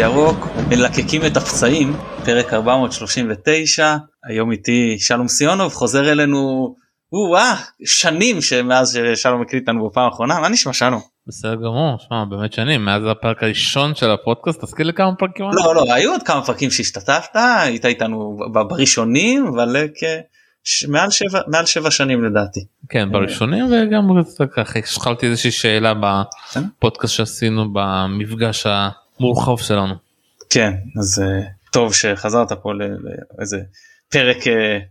בירוק, מלקקים את הפצעים, פרק 439, היום איתי שלום סיונוב חוזר אלינו, וואה, שנים שמאז ששלום הקליט לנו בפעם האחרונה, מה נשמע שלום? בסדר גמור, שמע באמת שנים, מאז הפרק הראשון של הפודקאסט, תזכיר לי כמה פרקים? לא, לא, היו עוד כמה פרקים שהשתתפת, היית איתנו בראשונים, אבל כ... מעל שבע מעל שבע שנים לדעתי. כן בראשונים וגם ככה השחלתי איזושהי שאלה בפודקאסט שעשינו במפגש המורחב שלנו. כן אז טוב שחזרת פה לאיזה פרק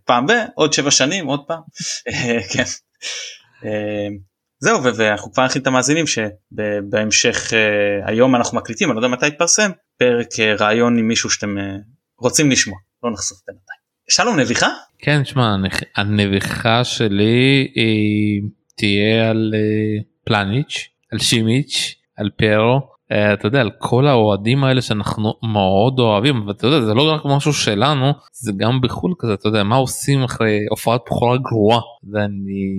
פעם בעוד שבע שנים עוד פעם. כן. זהו ואנחנו כבר נכין את המאזינים שבהמשך היום אנחנו מקליטים אני לא יודע מתי יתפרסם פרק ראיון עם מישהו שאתם רוצים לשמוע לא נחשוף בינתיים. שלום נביכה? כן שמע הנביכה שלי היא תהיה על פלניץ' על שימיץ' על פרו אתה יודע על כל האוהדים האלה שאנחנו מאוד אוהבים אבל אתה יודע זה לא רק משהו שלנו זה גם בחו"ל כזה אתה יודע מה עושים אחרי הופעת בכורה גרועה? ואני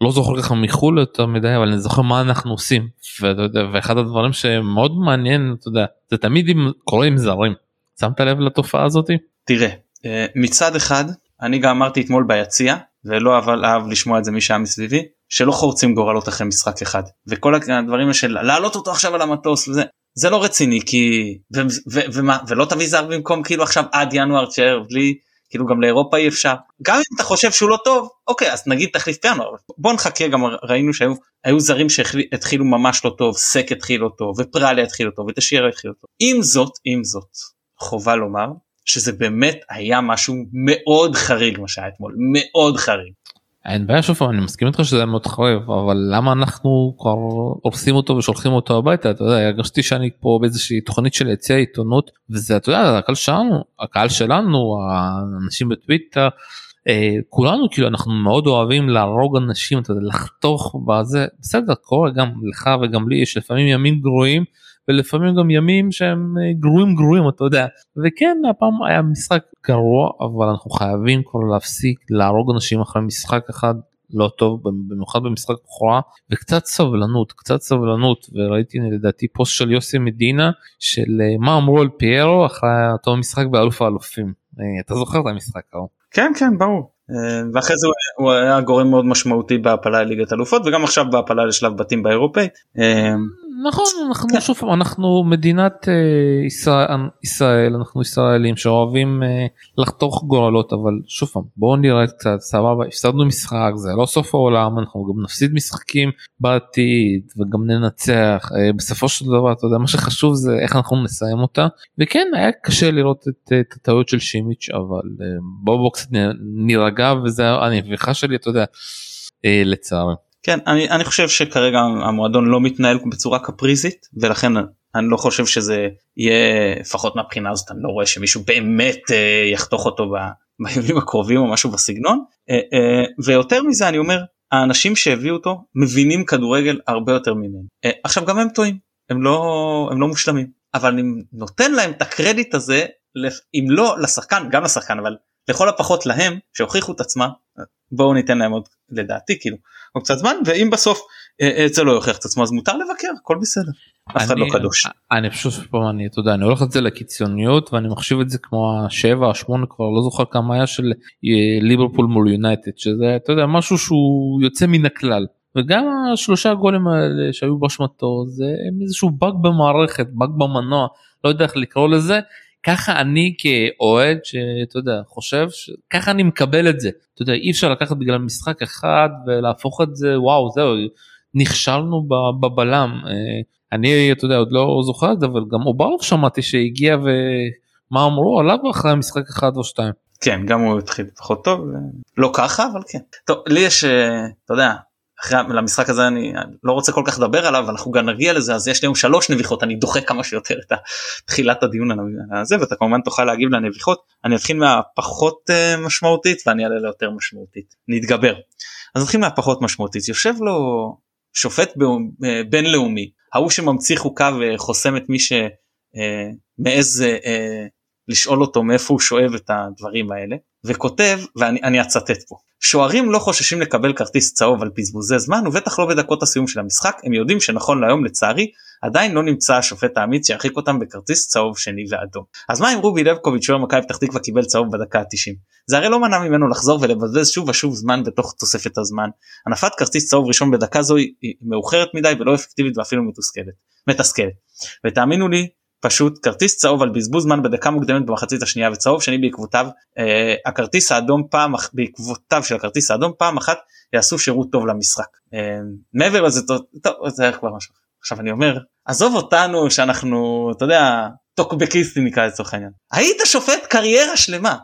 לא זוכר ככה מחו"ל יותר מדי אבל אני זוכר מה אנחנו עושים. ואתה יודע ואחד הדברים שמאוד מעניין אתה יודע זה תמיד עם, קורה עם זרים. שמת לב לתופעה הזאתי? תראה אה, מצד אחד אני גם אמרתי אתמול ביציע ולא אבל אהב לשמוע את זה מי שהיה מסביבי שלא חורצים גורלות אחרי משחק אחד. וכל הדברים של להעלות אותו עכשיו על המטוס וזה זה לא רציני כי ו, ו, ומה ולא תביא זר במקום כאילו עכשיו עד ינואר תשאר בלי כאילו גם לאירופה אי אפשר. גם אם אתה חושב שהוא לא טוב אוקיי אז נגיד תחליף פיאנו בוא נחכה גם ראינו שהיו היו זרים שהתחילו ממש לא טוב סק התחיל לא טוב ופרליה התחיל לא טוב ותשאיר התחיל לא טוב. עם זאת עם זאת חובה לומר שזה באמת היה משהו מאוד חריג מה שהיה אתמול. מאוד חריג. אין בעיה שוב אני מסכים איתך שזה מאוד חריג אבל למה אנחנו כבר הורסים אותו ושולחים אותו הביתה? אתה יודע הרגשתי שאני פה באיזושהי תוכנית של יציע עיתונות וזה אתה יודע הקהל שלנו הקהל שלנו האנשים בטוויטר אה, כולנו כאילו אנחנו מאוד אוהבים להרוג אנשים אתה יודע לחתוך בזה. בסדר קורה גם לך וגם לי יש לפעמים ימים גרועים ולפעמים גם ימים שהם אה, גרועים גרועים אתה יודע וכן הפעם היה משחק גרוע אבל אנחנו חייבים כבר להפסיק להרוג אנשים אחרי משחק אחד לא טוב במיוחד במשחק בכורה וקצת סבלנות קצת סבלנות וראיתי לדעתי פוסט של יוסי מדינה של אה, מה אמרו על פיירו אחרי אותו משחק באלוף האלופים אה, אתה זוכר את המשחק ההוא. כן כן ברור ואחרי זה הוא היה גורם מאוד משמעותי בהעפלה לליגת אלופות וגם עכשיו בהעפלה לשלב בתים באירופאית. נכון אנחנו כן. שוב אנחנו מדינת uh, ישראל, ישראל אנחנו ישראלים שאוהבים uh, לחתוך גורלות אבל שוב פעם בואו נראה קצת סבבה הפסדנו משחק זה לא סוף העולם אנחנו גם נפסיד משחקים בעתיד וגם ננצח uh, בסופו של דבר אתה יודע מה שחשוב זה איך אנחנו נסיים אותה וכן היה קשה לראות את, את הטעויות של שימיץ' אבל uh, בואו בוא קצת נירגע וזה הנביכה שלי אתה יודע uh, לצערי. כן אני, אני חושב שכרגע המועדון לא מתנהל בצורה קפריזית ולכן אני לא חושב שזה יהיה לפחות מהבחינה הזאת אני לא רואה שמישהו באמת אה, יחתוך אותו בימים הקרובים או משהו בסגנון. אה, אה, ויותר מזה אני אומר האנשים שהביאו אותו מבינים כדורגל הרבה יותר ממני. אה, עכשיו גם הם טועים. הם לא הם לא מושלמים. אבל אני נותן להם את הקרדיט הזה אם לא לשחקן גם לשחקן אבל לכל הפחות להם שהוכיחו את עצמם בואו ניתן להם עוד לדעתי כאילו עוד קצת זמן ואם בסוף אה, אה, זה לא יוכיח את עצמו אז מותר לבקר הכל בסדר. אף אחד לא קדוש. אני פשוט פה אני אתה יודע אני הולך את זה לקיצוניות ואני מחשיב את זה כמו השבע השמונה כבר לא זוכר כמה היה של אה, ליברפול מול יונייטד שזה אתה יודע משהו שהוא יוצא מן הכלל. וגם השלושה גולים האלה שהיו באשמתו זה איזשהו באג במערכת באג במנוע לא יודע איך לקרוא לזה ככה אני כאוהד שאתה יודע חושב שככה אני מקבל את זה. אתה יודע אי אפשר לקחת בגלל משחק אחד ולהפוך את זה וואו זהו נכשלנו בבלם. אה, אני אתה יודע עוד לא זוכר את זה אבל גם אוברוב שמעתי שהגיע ומה אמרו עליו אחרי משחק אחד או שתיים. כן גם הוא התחיל פחות טוב לא ככה אבל כן. טוב לי יש אה, אתה יודע אחרי המשחק הזה אני לא רוצה כל כך לדבר עליו אנחנו גם נגיע לזה אז יש לי היום שלוש נביחות אני דוחה כמה שיותר את תחילת הדיון הזה ואתה כמובן תוכל להגיב לנביחות. אני אתחיל מהפחות uh, משמעותית ואני אעלה ליותר משמעותית. נתגבר. אז נתחיל מהפחות משמעותית. יושב לו שופט אה, בינלאומי. ההוא שממציא חוקה וחוסם את מי שמעז uh, לשאול אותו מאיפה הוא שואב את הדברים האלה וכותב ואני אצטט פה שוערים לא חוששים לקבל כרטיס צהוב על בזבוזי זמן ובטח לא בדקות הסיום של המשחק הם יודעים שנכון להיום לצערי עדיין לא נמצא השופט האמיץ שירחיק אותם בכרטיס צהוב שני ואדום. אז מה אם רובי לבקוביץ' שוער מכבי פתח תקווה קיבל צהוב בדקה ה-90? זה הרי לא מנע ממנו לחזור ולבזבז שוב ושוב זמן בתוך תוספת הזמן. הנפת כרטיס צהוב ראשון בדקה זו היא מאוחרת מדי ולא אפקטיבית ואפילו מתוסכלת. מתסכלת. ותאמינו לי פשוט כרטיס צהוב על בזבוז זמן בדקה מוקדמת במחצית השנייה וצהוב שני בעקבותיו אה, הכרטיס האדום פעם בעקבותיו של הכרטיס האדום פעם אחת יעשו שירות טוב למשחק. אה, מעבר לזה טוב, זה כבר משהו. עכשיו אני אומר עזוב אותנו שאנחנו אתה יודע טוקבקיסטים נקרא לצורך העניין. היית שופט קריירה שלמה.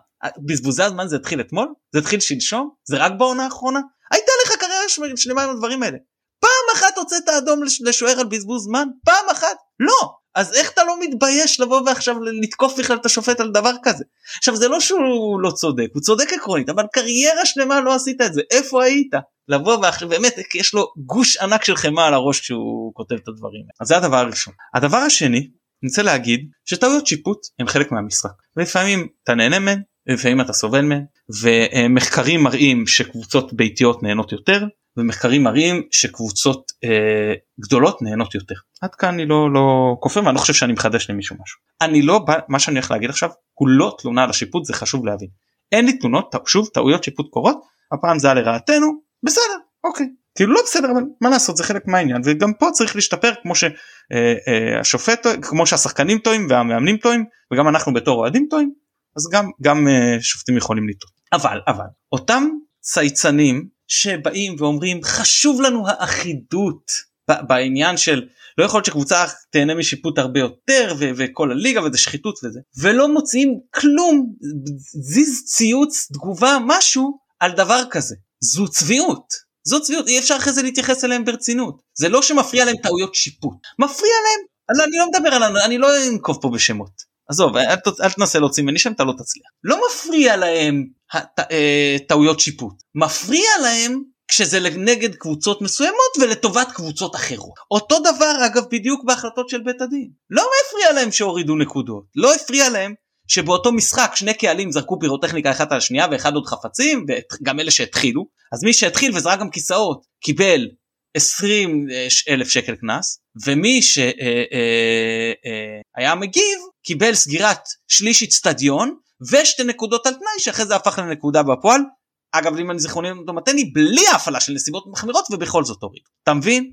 בזבוזי הזמן זה התחיל אתמול? זה התחיל שלשום? זה רק בעונה האחרונה? הייתה לך קריירה שלמה עם הדברים האלה. פעם אחת הוצאת אדום לשוער על בזבוז זמן? פעם אחת? לא אז איך אתה לא מתבייש לבוא ועכשיו לתקוף בכלל את השופט על דבר כזה? עכשיו זה לא שהוא לא צודק הוא צודק עקרונית אבל קריירה שלמה לא עשית את זה. איפה היית? לבוא ואחרי באמת יש לו גוש ענק של חמאה על הראש כשהוא כותב את הדברים אז זה הדבר הראשון. הדבר השני אני רוצה להגיד שטעויות שיפוט הם חלק מהמשחק. ולפעמים אתה נהנה מהן לפעמים אתה סובל מהן ומחקרים מראים שקבוצות ביתיות נהנות יותר ומחקרים מראים שקבוצות אה, גדולות נהנות יותר. עד כאן אני לא לא כופר ואני לא חושב שאני מחדש למישהו משהו. אני לא מה שאני הולך להגיד עכשיו הוא לא תלונה על השיפוט זה חשוב להבין. אין לי תלונות שוב טעויות שיפוט קורות הפעם זה היה לרעתנו בסדר אוקיי כאילו לא בסדר אבל מה לעשות זה חלק מהעניין וגם פה צריך להשתפר כמו שהשופט אה, אה, כמו שהשחקנים טועים והמאמנים טועים וגם אנחנו בתור אוהדים טועים אז גם גם אה, שופטים יכולים לטעות אבל אבל אותם צייצנים שבאים ואומרים חשוב לנו האחידות בעניין של לא יכול להיות שקבוצה תהנה משיפוט הרבה יותר ו- וכל הליגה וזה שחיתות וזה ולא מוציאים כלום זיז ציוץ תגובה משהו על דבר כזה. זו צביעות. זו צביעות. אי אפשר אחרי זה להתייחס אליהם ברצינות. זה לא שמפריע להם טעויות שיפוט. מפריע להם אני לא מדבר על אני לא אנקוב פה בשמות עזוב אל, אל תנסה להוציא ממני שם אתה לא תצליח לא מפריע להם אה, טעויות שיפוט מפריע להם כשזה נגד קבוצות מסוימות ולטובת קבוצות אחרות. אותו דבר אגב בדיוק בהחלטות של בית הדין. לא מפריע להם שהורידו נקודות, לא הפריע להם שבאותו משחק שני קהלים זרקו פירוטכניקה אחת על השנייה ואחד עוד חפצים וגם אלה שהתחילו אז מי שהתחיל וזרק גם כיסאות קיבל 20 אלף שקל קנס ומי שהיה אה, אה, מגיב קיבל סגירת שליש אצטדיון ושתי נקודות על תנאי שאחרי זה הפך לנקודה בפועל. אגב אם אני זיכרוני מתני בלי הפעלה של נסיבות מחמירות ובכל זאת הוריד. אתה מבין?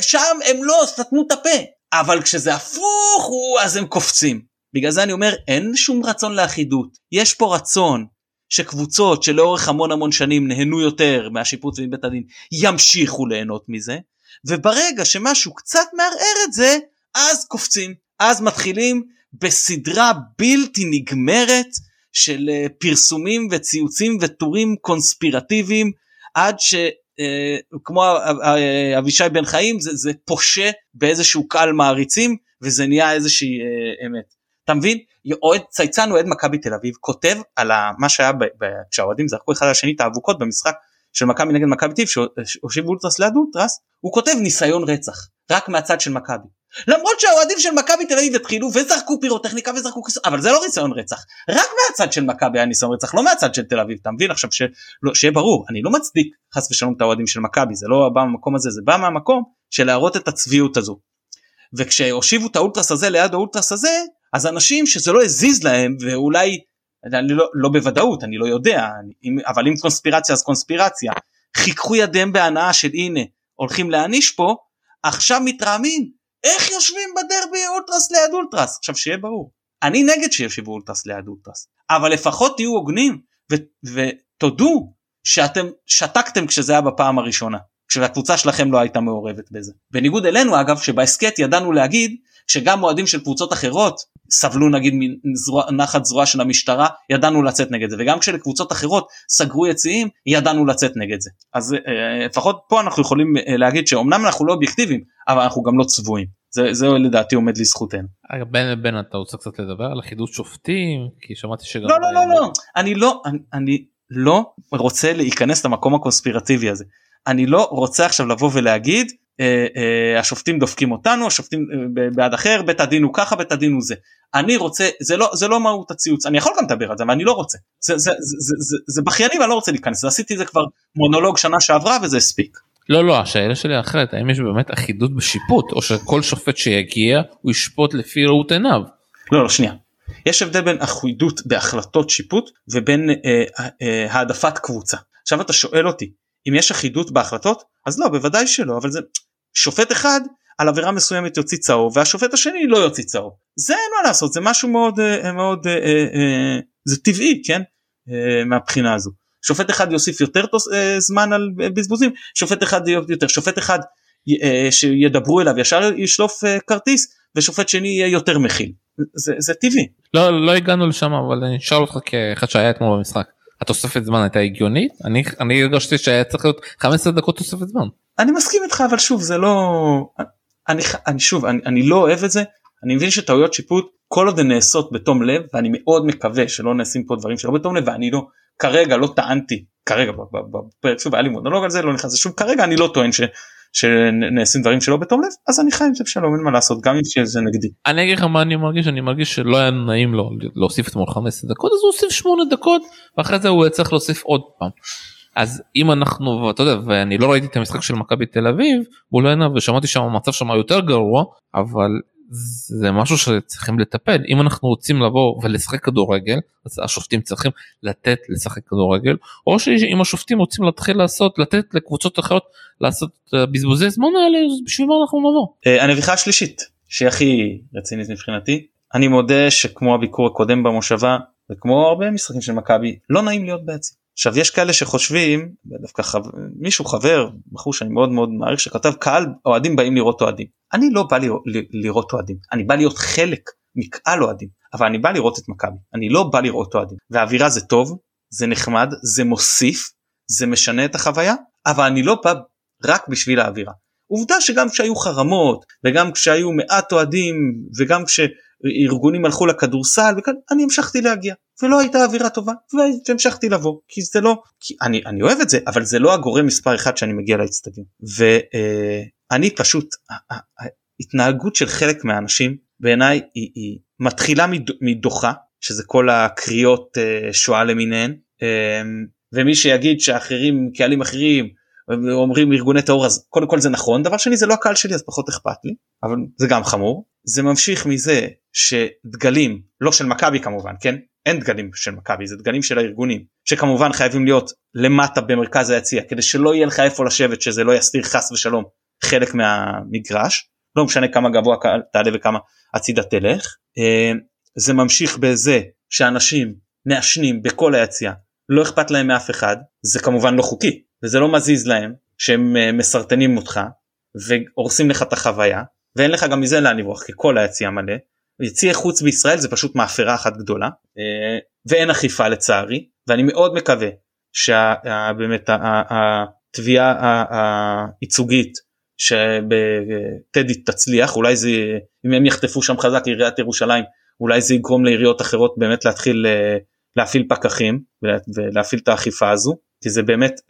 שם הם לא סתמו את הפה אבל כשזה הפוך אז הם קופצים. בגלל זה אני אומר אין שום רצון לאחידות יש פה רצון שקבוצות שלאורך המון המון שנים נהנו יותר מהשיפוט מבית הדין ימשיכו ליהנות מזה וברגע שמשהו קצת מערער את זה אז קופצים אז מתחילים בסדרה בלתי נגמרת של אה, פרסומים וציוצים וטורים קונספירטיביים עד שכמו אה, אבישי בן חיים זה, זה פושה באיזשהו קהל מעריצים וזה נהיה איזושהי אה, אמת. אתה מבין? אוהד צייצן אוהד מכבי תל אביב כותב על מה שהיה כשהאוהדים זרקו אחד על השני את האבוקות במשחק של מכבי נגד מכבי טיב שהושיבו אולטרס ליד אולטרס הוא כותב ניסיון רצח רק מהצד של מכבי. למרות שהאוהדים של מכבי תל אביב התחילו וזרקו פירוטכניקה וזרקו כיסאות אבל זה לא ניסיון רצח רק מהצד של מכבי היה ניסיון רצח לא מהצד של תל אביב אתה מבין עכשיו ש... לא, שיהיה ברור אני לא מצדיק חס ושלום את האוהדים של מכבי זה לא בא מהמקום הזה זה בא מהמקום של להראות את הצביעות הזו. וכשהושיבו את האולטרס הזה ליד האולטרס הזה אז אנשים שזה לא הזיז להם ואולי אני לא, לא בוודאות אני לא יודע אני, אבל אם קונספירציה אז קונספירציה חיככו ידיהם בהנאה של הנה הולכים להעניש פה עכשיו מתרעמים איך יושבים בדרבי אולטרס ליד אולטרס עכשיו שיהיה ברור אני נגד שיושיבו אולטרס ליד אולטרס אבל לפחות תהיו הוגנים ותודו שאתם שתקתם כשזה היה בפעם הראשונה כשהקבוצה שלכם לא הייתה מעורבת בזה. בניגוד אלינו אגב שבהסכת ידענו להגיד שגם אוהדים של קבוצות אחרות סבלו נגיד מנחת זרוע של המשטרה ידענו לצאת נגד זה. וגם כשלקבוצות אחרות סגרו יציאים ידענו לצאת נגד זה. אז אה, לפחות פה אנחנו יכולים אה, להגיד שאומנם אנחנו לא אובייקטיביים אבל אנחנו גם לא צבועים. זה, זה לדעתי עומד לזכותנו. בן בן אתה רוצה קצת לדבר על אחידות שופטים? כי שמעתי שגם לא לא לא לא. אני לא אני, אני לא רוצה להיכנס למקום הקונספירטיבי הזה. אני לא רוצה עכשיו לבוא ולהגיד אה, אה, השופטים דופקים אותנו השופטים אה, בעד אחר בית הדין הוא ככה בית הדין הוא זה. אני רוצה זה לא זה לא מהות הציוץ אני יכול גם לדבר על זה אבל אני לא רוצה. זה זה זה זה, זה, זה בכייני ואני לא רוצה להיכנס. עשיתי זה כבר מונולוג שנה שעברה וזה הספיק. לא לא השאלה שלי אחרת האם יש באמת אחידות בשיפוט או שכל שופט שיגיע הוא ישפוט לפי ראות עיניו. לא לא שנייה. יש הבדל בין אחידות בהחלטות שיפוט ובין אה, אה, העדפת קבוצה. עכשיו אתה שואל אותי אם יש אחידות בהחלטות? אז לא בוודאי שלא אבל זה שופט אחד על עבירה מסוימת יוציא צהוב והשופט השני לא יוציא צהוב. זה אין מה לעשות זה משהו מאוד אה, מאוד אה, אה, זה טבעי כן? מהבחינה הזו. שופט אחד יוסיף יותר זמן על בזבוזים שופט אחד יותר. שופט אחד שידברו אליו ישר ישלוף כרטיס ושופט שני יהיה יותר מכיל. זה, זה טבעי. לא לא הגענו לשם אבל אני אשאל אותך כאחד שהיה אתמול במשחק התוספת זמן הייתה הגיונית אני אני הרגשתי שהיה צריך להיות 15 דקות תוספת זמן. אני מסכים איתך אבל שוב זה לא אני, אני שוב אני, אני לא אוהב את זה אני מבין שטעויות שיפוט כל עוד הן נעשות בתום לב ואני מאוד מקווה שלא נעשים פה דברים שלא בתום לב ואני לא כרגע לא טענתי כרגע בפרק שוב היה לי מונולוג על זה לא נכנס לשום כרגע אני לא טוען ש, שנעשים דברים שלא בתום לב אז אני חי עם זה בשלום אין מה לעשות גם אם זה נגדי. אני אגיד לך מה אני מרגיש אני מרגיש שלא היה נעים לו להוסיף אתמול 15 דקות אז הוא הוסיף 8 דקות ואחרי זה הוא צריך להוסיף עוד פעם. אז אם אנחנו ואתה יודע ואני לא ראיתי את המשחק של מכבי תל אביב מול עיניו ושמעתי שם המצב שם יותר גרוע אבל זה משהו שצריכים לטפל אם אנחנו רוצים לבוא ולשחק כדורגל אז השופטים צריכים לתת לשחק כדורגל או שאם השופטים רוצים להתחיל לעשות לתת לקבוצות אחרות לעשות בזבוזי זמן האלה אז בשביל מה אנחנו נבוא. אה, הנביכה השלישית שהיא הכי רצינית מבחינתי אני מודה שכמו הביקור הקודם במושבה וכמו הרבה משחקים של מכבי לא נעים להיות בעצם. עכשיו יש כאלה שחושבים דווקא חב... מישהו חבר בחור שאני מאוד מאוד מעריך שכתב קהל אוהדים באים לראות אוהדים. אני לא בא לראות, לראות אוהדים. אני בא להיות חלק מקהל אוהדים אבל אני בא לראות את מכבי. אני לא בא לראות אוהדים. והאווירה זה טוב זה נחמד זה מוסיף זה משנה את החוויה אבל אני לא בא רק בשביל האווירה. עובדה שגם כשהיו חרמות וגם כשהיו מעט אוהדים וגם כש... ארגונים הלכו לכדורסל וכאן אני המשכתי להגיע ולא הייתה אווירה טובה והמשכתי לבוא כי זה לא כי אני אני אוהב את זה אבל זה לא הגורם מספר אחד שאני מגיע לאצטדיון. ואני פשוט ההתנהגות של חלק מהאנשים בעיניי היא, היא מתחילה מדוחה שזה כל הקריאות אה, שואה למיניהן אמ, ומי שיגיד שאחרים קהלים אחרים אומרים ארגוני טרור אז קודם כל זה נכון דבר שני זה לא הקהל שלי אז פחות אכפת לי. אבל זה גם חמור. זה ממשיך מזה שדגלים לא של מכבי כמובן כן? אין דגלים של מכבי זה דגלים של הארגונים שכמובן חייבים להיות למטה במרכז היציע כדי שלא יהיה לך איפה לשבת שזה לא יסתיר חס ושלום חלק מהמגרש. לא משנה כמה גבוה תעלה וכמה הצידה תלך. אה, זה ממשיך בזה שאנשים מעשנים בכל היציע לא אכפת להם מאף אחד זה כמובן לא חוקי וזה לא מזיז להם שהם אה, מסרטנים אותך והורסים לך את החוויה ואין לך גם מזה לאן לברוח כי כל היציע מלא. יציע חוץ בישראל זה פשוט מאפרה אחת גדולה אה, ואין אכיפה לצערי ואני מאוד מקווה שבאמת התביעה הייצוגית שבטדי תצליח אולי זה אם הם יחטפו שם חזק עיריית ירושלים אולי זה יגרום לעיריות אחרות באמת להתחיל אה, להפעיל פקחים ולהפעיל את האכיפה הזו כי זה באמת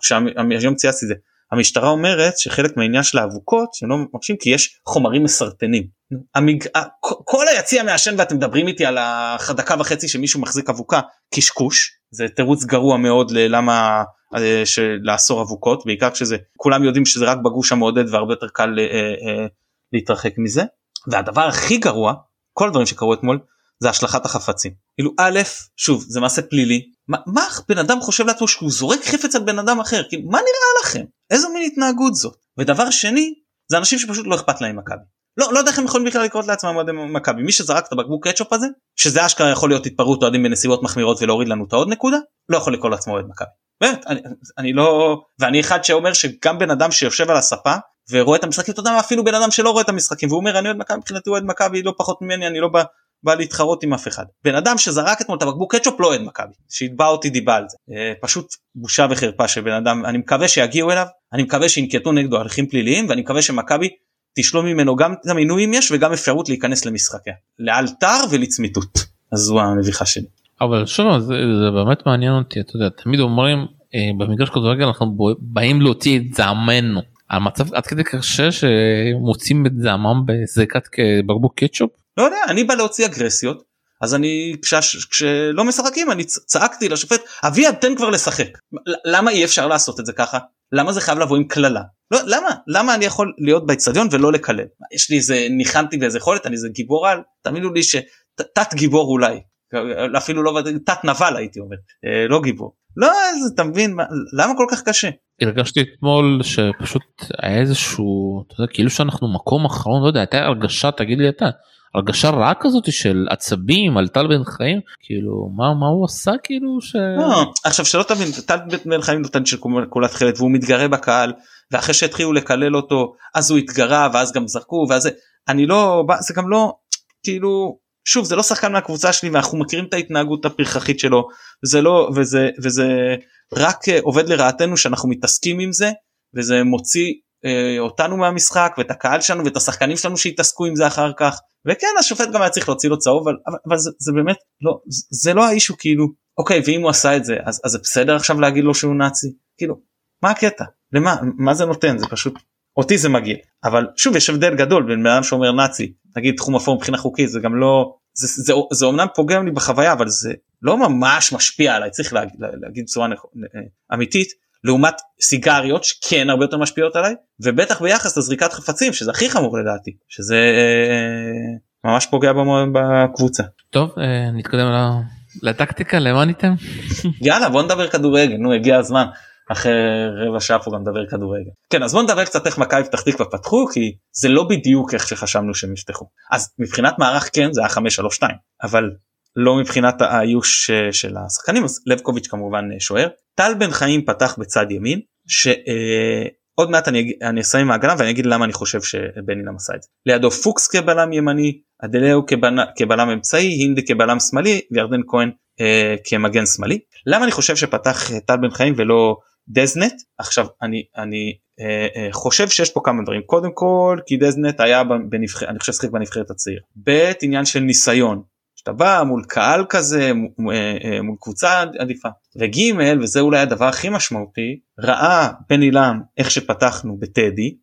כשהיום צייצתי את זה המשטרה אומרת שחלק מהעניין של האבוקות שהם לא מקשים כי יש חומרים מסרטנים. המג... כל היציע מעשן ואתם מדברים איתי על הדקה וחצי שמישהו מחזיק אבוקה קשקוש זה תירוץ גרוע מאוד ללמה אה, לאסור אבוקות בעיקר כשזה כולם יודעים שזה רק בגוש המעודד והרבה יותר קל אה, אה, להתרחק מזה והדבר הכי גרוע כל הדברים שקרו אתמול זה השלכת החפצים. כאילו א', שוב, זה מעשה פלילי. מה, מה בן אדם חושב לעצמו שהוא זורק חפץ על בן אדם אחר? כאילו, מה נראה לכם? איזו מין התנהגות זאת? ודבר שני, זה אנשים שפשוט לא אכפת להם מכבי. לא, לא יודע איך הם יכולים בכלל לקרות לעצמם אוהדי מכבי. מי שזרק את הבקבוק קטשופ הזה, שזה אשכרה יכול להיות התפרעות אוהדים בנסיבות מחמירות ולהוריד לנו את העוד נקודה, לא יכול לקרוא לעצמו אוהד מכבי. באמת, אני, אני לא... ואני אחד שאומר שגם בן אדם שיושב על הספה ורואה את המשחקים, אתה יודע אפילו בן אדם שלא רואה את המשחקים והוא אומר אני אוהד מכבי מבחינתי אוהד מכבי לא פחות ממני אני לא בא להתחרות עם אף אחד. בן אדם שזרק אתמול את הבקבוק קטשופ לא אוהד מכבי, שיתבע אותי דיבה על זה. אה, פשוט בושה וחרפה של בן אדם, אני מקווה שיגיעו אליו, אני מקווה שינקטו נגדו הליכים פליליים ואני מקווה שמכבי תשלום ממנו גם את המינויים יש וגם אפשרות להיכנס למשחקיה. לאלתר ולצמיתות. אז זו המביכה שלי. אבל שוב זה, זה באמת מעניין אותי אתה יודע תמיד אומרים אה, במגרש כדורגל אנחנו באים להוציא את זעמנו המצב עד כדי קשה שמוצאים את זעמם בזריקת בקבוק קטשופ? לא יודע אני בא להוציא אגרסיות אז אני כש, כשלא משחקים אני צעקתי לשופט אביעד תן כבר לשחק. למה אי אפשר לעשות את זה ככה? למה זה חייב לבוא עם קללה? לא למה? למה אני יכול להיות באצטדיון ולא לקלל? יש לי איזה ניחנתי באיזה יכולת אני איזה גיבור על תאמינו לי שתת גיבור אולי אפילו לא תת נבל הייתי אומר אה, לא גיבור לא אז אתה מבין למה כל כך קשה. הרגשתי אתמול שפשוט היה איזשהו אתה יודע כאילו שאנחנו מקום אחרון לא יודע הייתה הרגשה תגיד לי אתה הרגשה רעה כזאת של עצבים על טל בן חיים כאילו מה מה הוא עשה כאילו ש... לא, עכשיו שלא תבין טל בן חיים נותן של כולת חלת והוא מתגרה בקהל ואחרי שהתחילו לקלל אותו אז הוא התגרה ואז גם זרקו ואז אני לא זה גם לא כאילו שוב זה לא שחקן מהקבוצה שלי ואנחנו מכירים את ההתנהגות הפרחחית שלו זה לא וזה וזה רק אה, עובד לרעתנו שאנחנו מתעסקים עם זה וזה מוציא אה, אותנו מהמשחק ואת הקהל שלנו ואת השחקנים שלנו שיתעסקו עם זה אחר כך. וכן השופט גם היה צריך להוציא לו צהוב אבל, אבל זה, זה באמת לא זה לא האישו כאילו אוקיי ואם הוא עשה את זה אז, אז זה בסדר עכשיו להגיד לו שהוא נאצי? כאילו מה הקטע? למה מה זה נותן? זה פשוט אותי זה מגיע אבל שוב יש הבדל גדול בין בן אדם שאומר נאצי נגיד תחום אפור מבחינה חוקית זה גם לא זה, זה, זה, זה אומנם פוגם לי בחוויה אבל זה לא ממש משפיע עליי צריך להגיד, להגיד בצורה אמיתית לעומת סיגריות שכן הרבה יותר משפיעות עליי ובטח ביחס לזריקת חפצים שזה הכי חמור לדעתי שזה אה, ממש פוגע בקבוצה. טוב אה, נתקדם לטקטיקה למה ניתן? יאללה בוא נדבר כדורגל נו הגיע הזמן אחרי רבע שעה פה גם נדבר כדורגל. כן אז בוא נדבר קצת איך מכבי פתח תקווה פתחו כי זה לא בדיוק איך שחשבנו שהם יפתחו אז מבחינת מערך כן זה היה 5-3-2 אבל לא מבחינת האיוש אה, של השחקנים אז לבקוביץ' כמובן אה, שוער. טל בן חיים פתח בצד ימין שעוד אה, מעט אני, אני אסיים מהגנה ואני אגיד למה אני חושב שבן אינם עשה את זה. לידו פוקס כבלם ימני, אדלאו. כבלם אמצעי, הינדה כבלם שמאלי וירדן כהן אה, כמגן שמאלי. למה אני חושב שפתח טל בן חיים ולא דזנט עכשיו אני אני אה, אה, חושב שיש פה כמה דברים. קודם כל כי דזנט היה בנבחרת אני חושב שחק בנבחרת הצעיר. ב' עניין של ניסיון. שאתה בא מול קהל כזה אה, אה, מול קבוצה עדיפה. וג' וזה אולי הדבר הכי משמעותי ראה בן עילם איך שפתחנו בטדי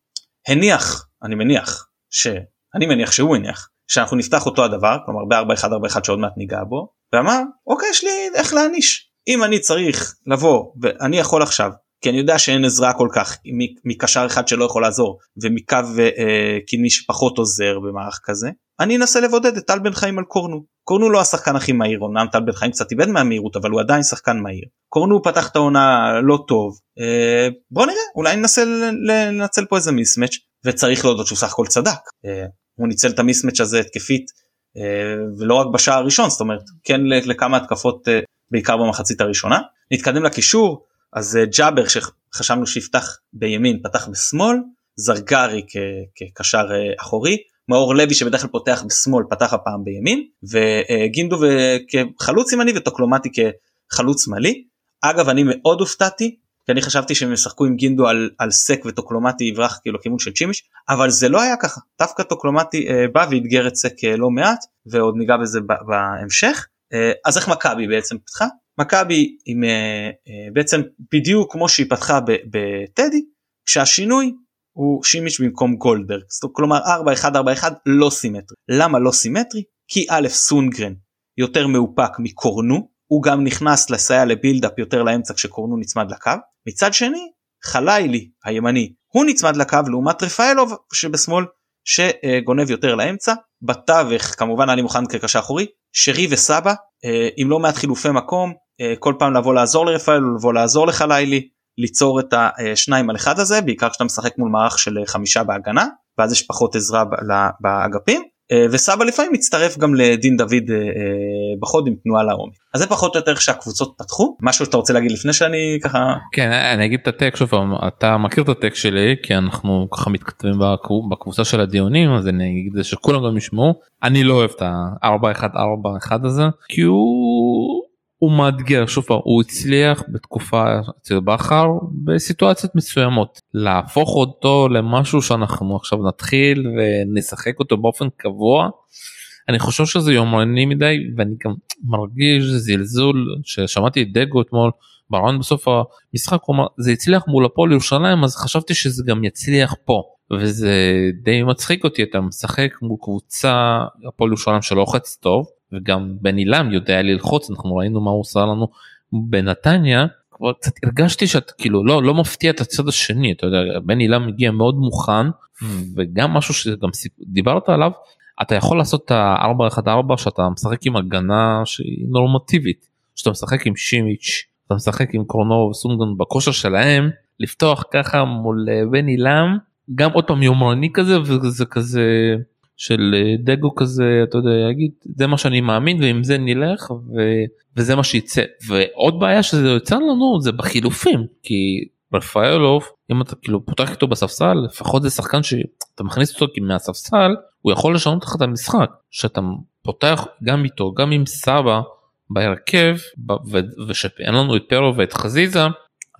הניח אני מניח שאני מניח שהוא הניח שאנחנו נפתח אותו הדבר כלומר ב-4141 שעוד מעט ניגע בו ואמר אוקיי יש לי איך להעניש אם אני צריך לבוא ואני יכול עכשיו כי אני יודע שאין עזרה כל כך מקשר אחד שלא יכול לעזור ומקו אה, קדמי שפחות עוזר במערך כזה אני אנסה לבודד את טל בן חיים על קורנו. קורנו לא השחקן הכי מהיר אמנם טל בן חיים קצת איבד מהמהירות אבל הוא עדיין שחקן מהיר. קורנו פתח את העונה לא טוב אה, בוא נראה אולי ננסה לנצל פה איזה מיסמץ' וצריך להודות שהוא סך הכל צדק אה, הוא ניצל את המיסמץ' הזה התקפית אה, ולא רק בשער הראשון זאת אומרת כן לכמה התקפות אה, בעיקר במחצית הראשונה. נתקדם לקישור. אז אה, ג'אבר שחשבנו שיפתח בימין פתח בשמאל. זרגרי כקשר אה, אחורי. מאור לוי שבדרך כלל פותח בשמאל פתח הפעם בימין. וגינדו כחלוץ ימני וטוקלומטי כחלוץ שמאלי. אגב אני מאוד הופתעתי כי אני חשבתי שהם ישחקו עם גינדו על, על סק וטוקלומטי יברח כאילו לכיוון של צ'ימיש. אבל זה לא היה ככה. דווקא טוקלומטי אה, בא ואתגר את סק אה, לא מעט ועוד ניגע בזה בהמשך. אה, אז איך מכבי בעצם פתחה? מכבי עם אה, אה, בעצם בדיוק כמו שהיא פתחה בטדי כשהשינוי הוא שימיץ' במקום גולדברג. כלומר 4-1-4-1 לא סימטרי. למה לא סימטרי? כי א' סונגרן יותר מאופק מקורנו הוא גם נכנס לסייע לבילדאפ יותר לאמצע כשקורנו נצמד לקו. מצד שני חלילי הימני הוא נצמד לקו לעומת רפאלוב שבשמאל שגונב יותר לאמצע. בתווך כמובן אני מוכן כקשר אחורי שרי וסבא אה, עם לא מעט חילופי מקום אה, כל פעם לבוא לעזור לרפאל לבוא לעזור לחלילי ליצור את השניים על אחד הזה בעיקר כשאתה משחק מול מערך של חמישה בהגנה ואז יש פחות עזרה באגפים וסבא לפעמים מצטרף גם לדין דוד אה, אה, בחוד עם תנועה לעומק. אז זה פחות או יותר איך שהקבוצות פתחו. משהו שאתה רוצה להגיד לפני שאני ככה כן אני אגיד את הטקסט שוב אתה מכיר את הטקסט שלי כי אנחנו ככה מתכתבים בקבוצה של הדיונים אז אני אגיד שכולם גם ישמעו. אני לא אוהב את ה-4-1-4-1 הזה כי הוא הוא מאתגר שוב פעם הוא הצליח בתקופה אצל בכר בסיטואציות מסוימות להפוך אותו למשהו שאנחנו עכשיו נתחיל ונשחק אותו באופן קבוע. אני חושב שזה יומרני מדי ואני גם מרגיש זלזול ששמעתי את דגו אתמול ברעיון בסוף המשחק הוא אמר זה הצליח מול הפועל ירושלים אז חשבתי שזה גם יצליח פה וזה די מצחיק אותי אתה משחק מול קבוצה הפועל ירושלים שלא לוחץ טוב וגם בן עילם יודע ללחוץ אנחנו ראינו מה הוא עושה לנו. בנתניה כבר קצת הרגשתי שאת כאילו לא לא מפתיע את הצד השני אתה יודע בן עילם מגיע מאוד מוכן וגם משהו שגם דיברת עליו אתה יכול לעשות את ה-4-1-4 שאתה משחק עם הגנה שהיא נורמטיבית. שאתה משחק עם שימיץ' אתה משחק עם קרונו וסונגון בכושר שלהם לפתוח ככה מול בן עילם גם עוד פעם יומרני כזה וזה כזה של אה, דגו כזה אתה יודע להגיד זה מה שאני מאמין ועם זה נלך ו... וזה מה שיצא. ועוד בעיה שזה יוצא לנו זה בחילופים כי רפאלוב אם אתה כאילו פותח איתו בספסל לפחות זה שחקן שאתה מכניס אותו מהספסל הוא יכול לשנות לך את המשחק. שאתה פותח גם איתו גם עם סבא בהרכב ושאין לנו את פרו ואת חזיזה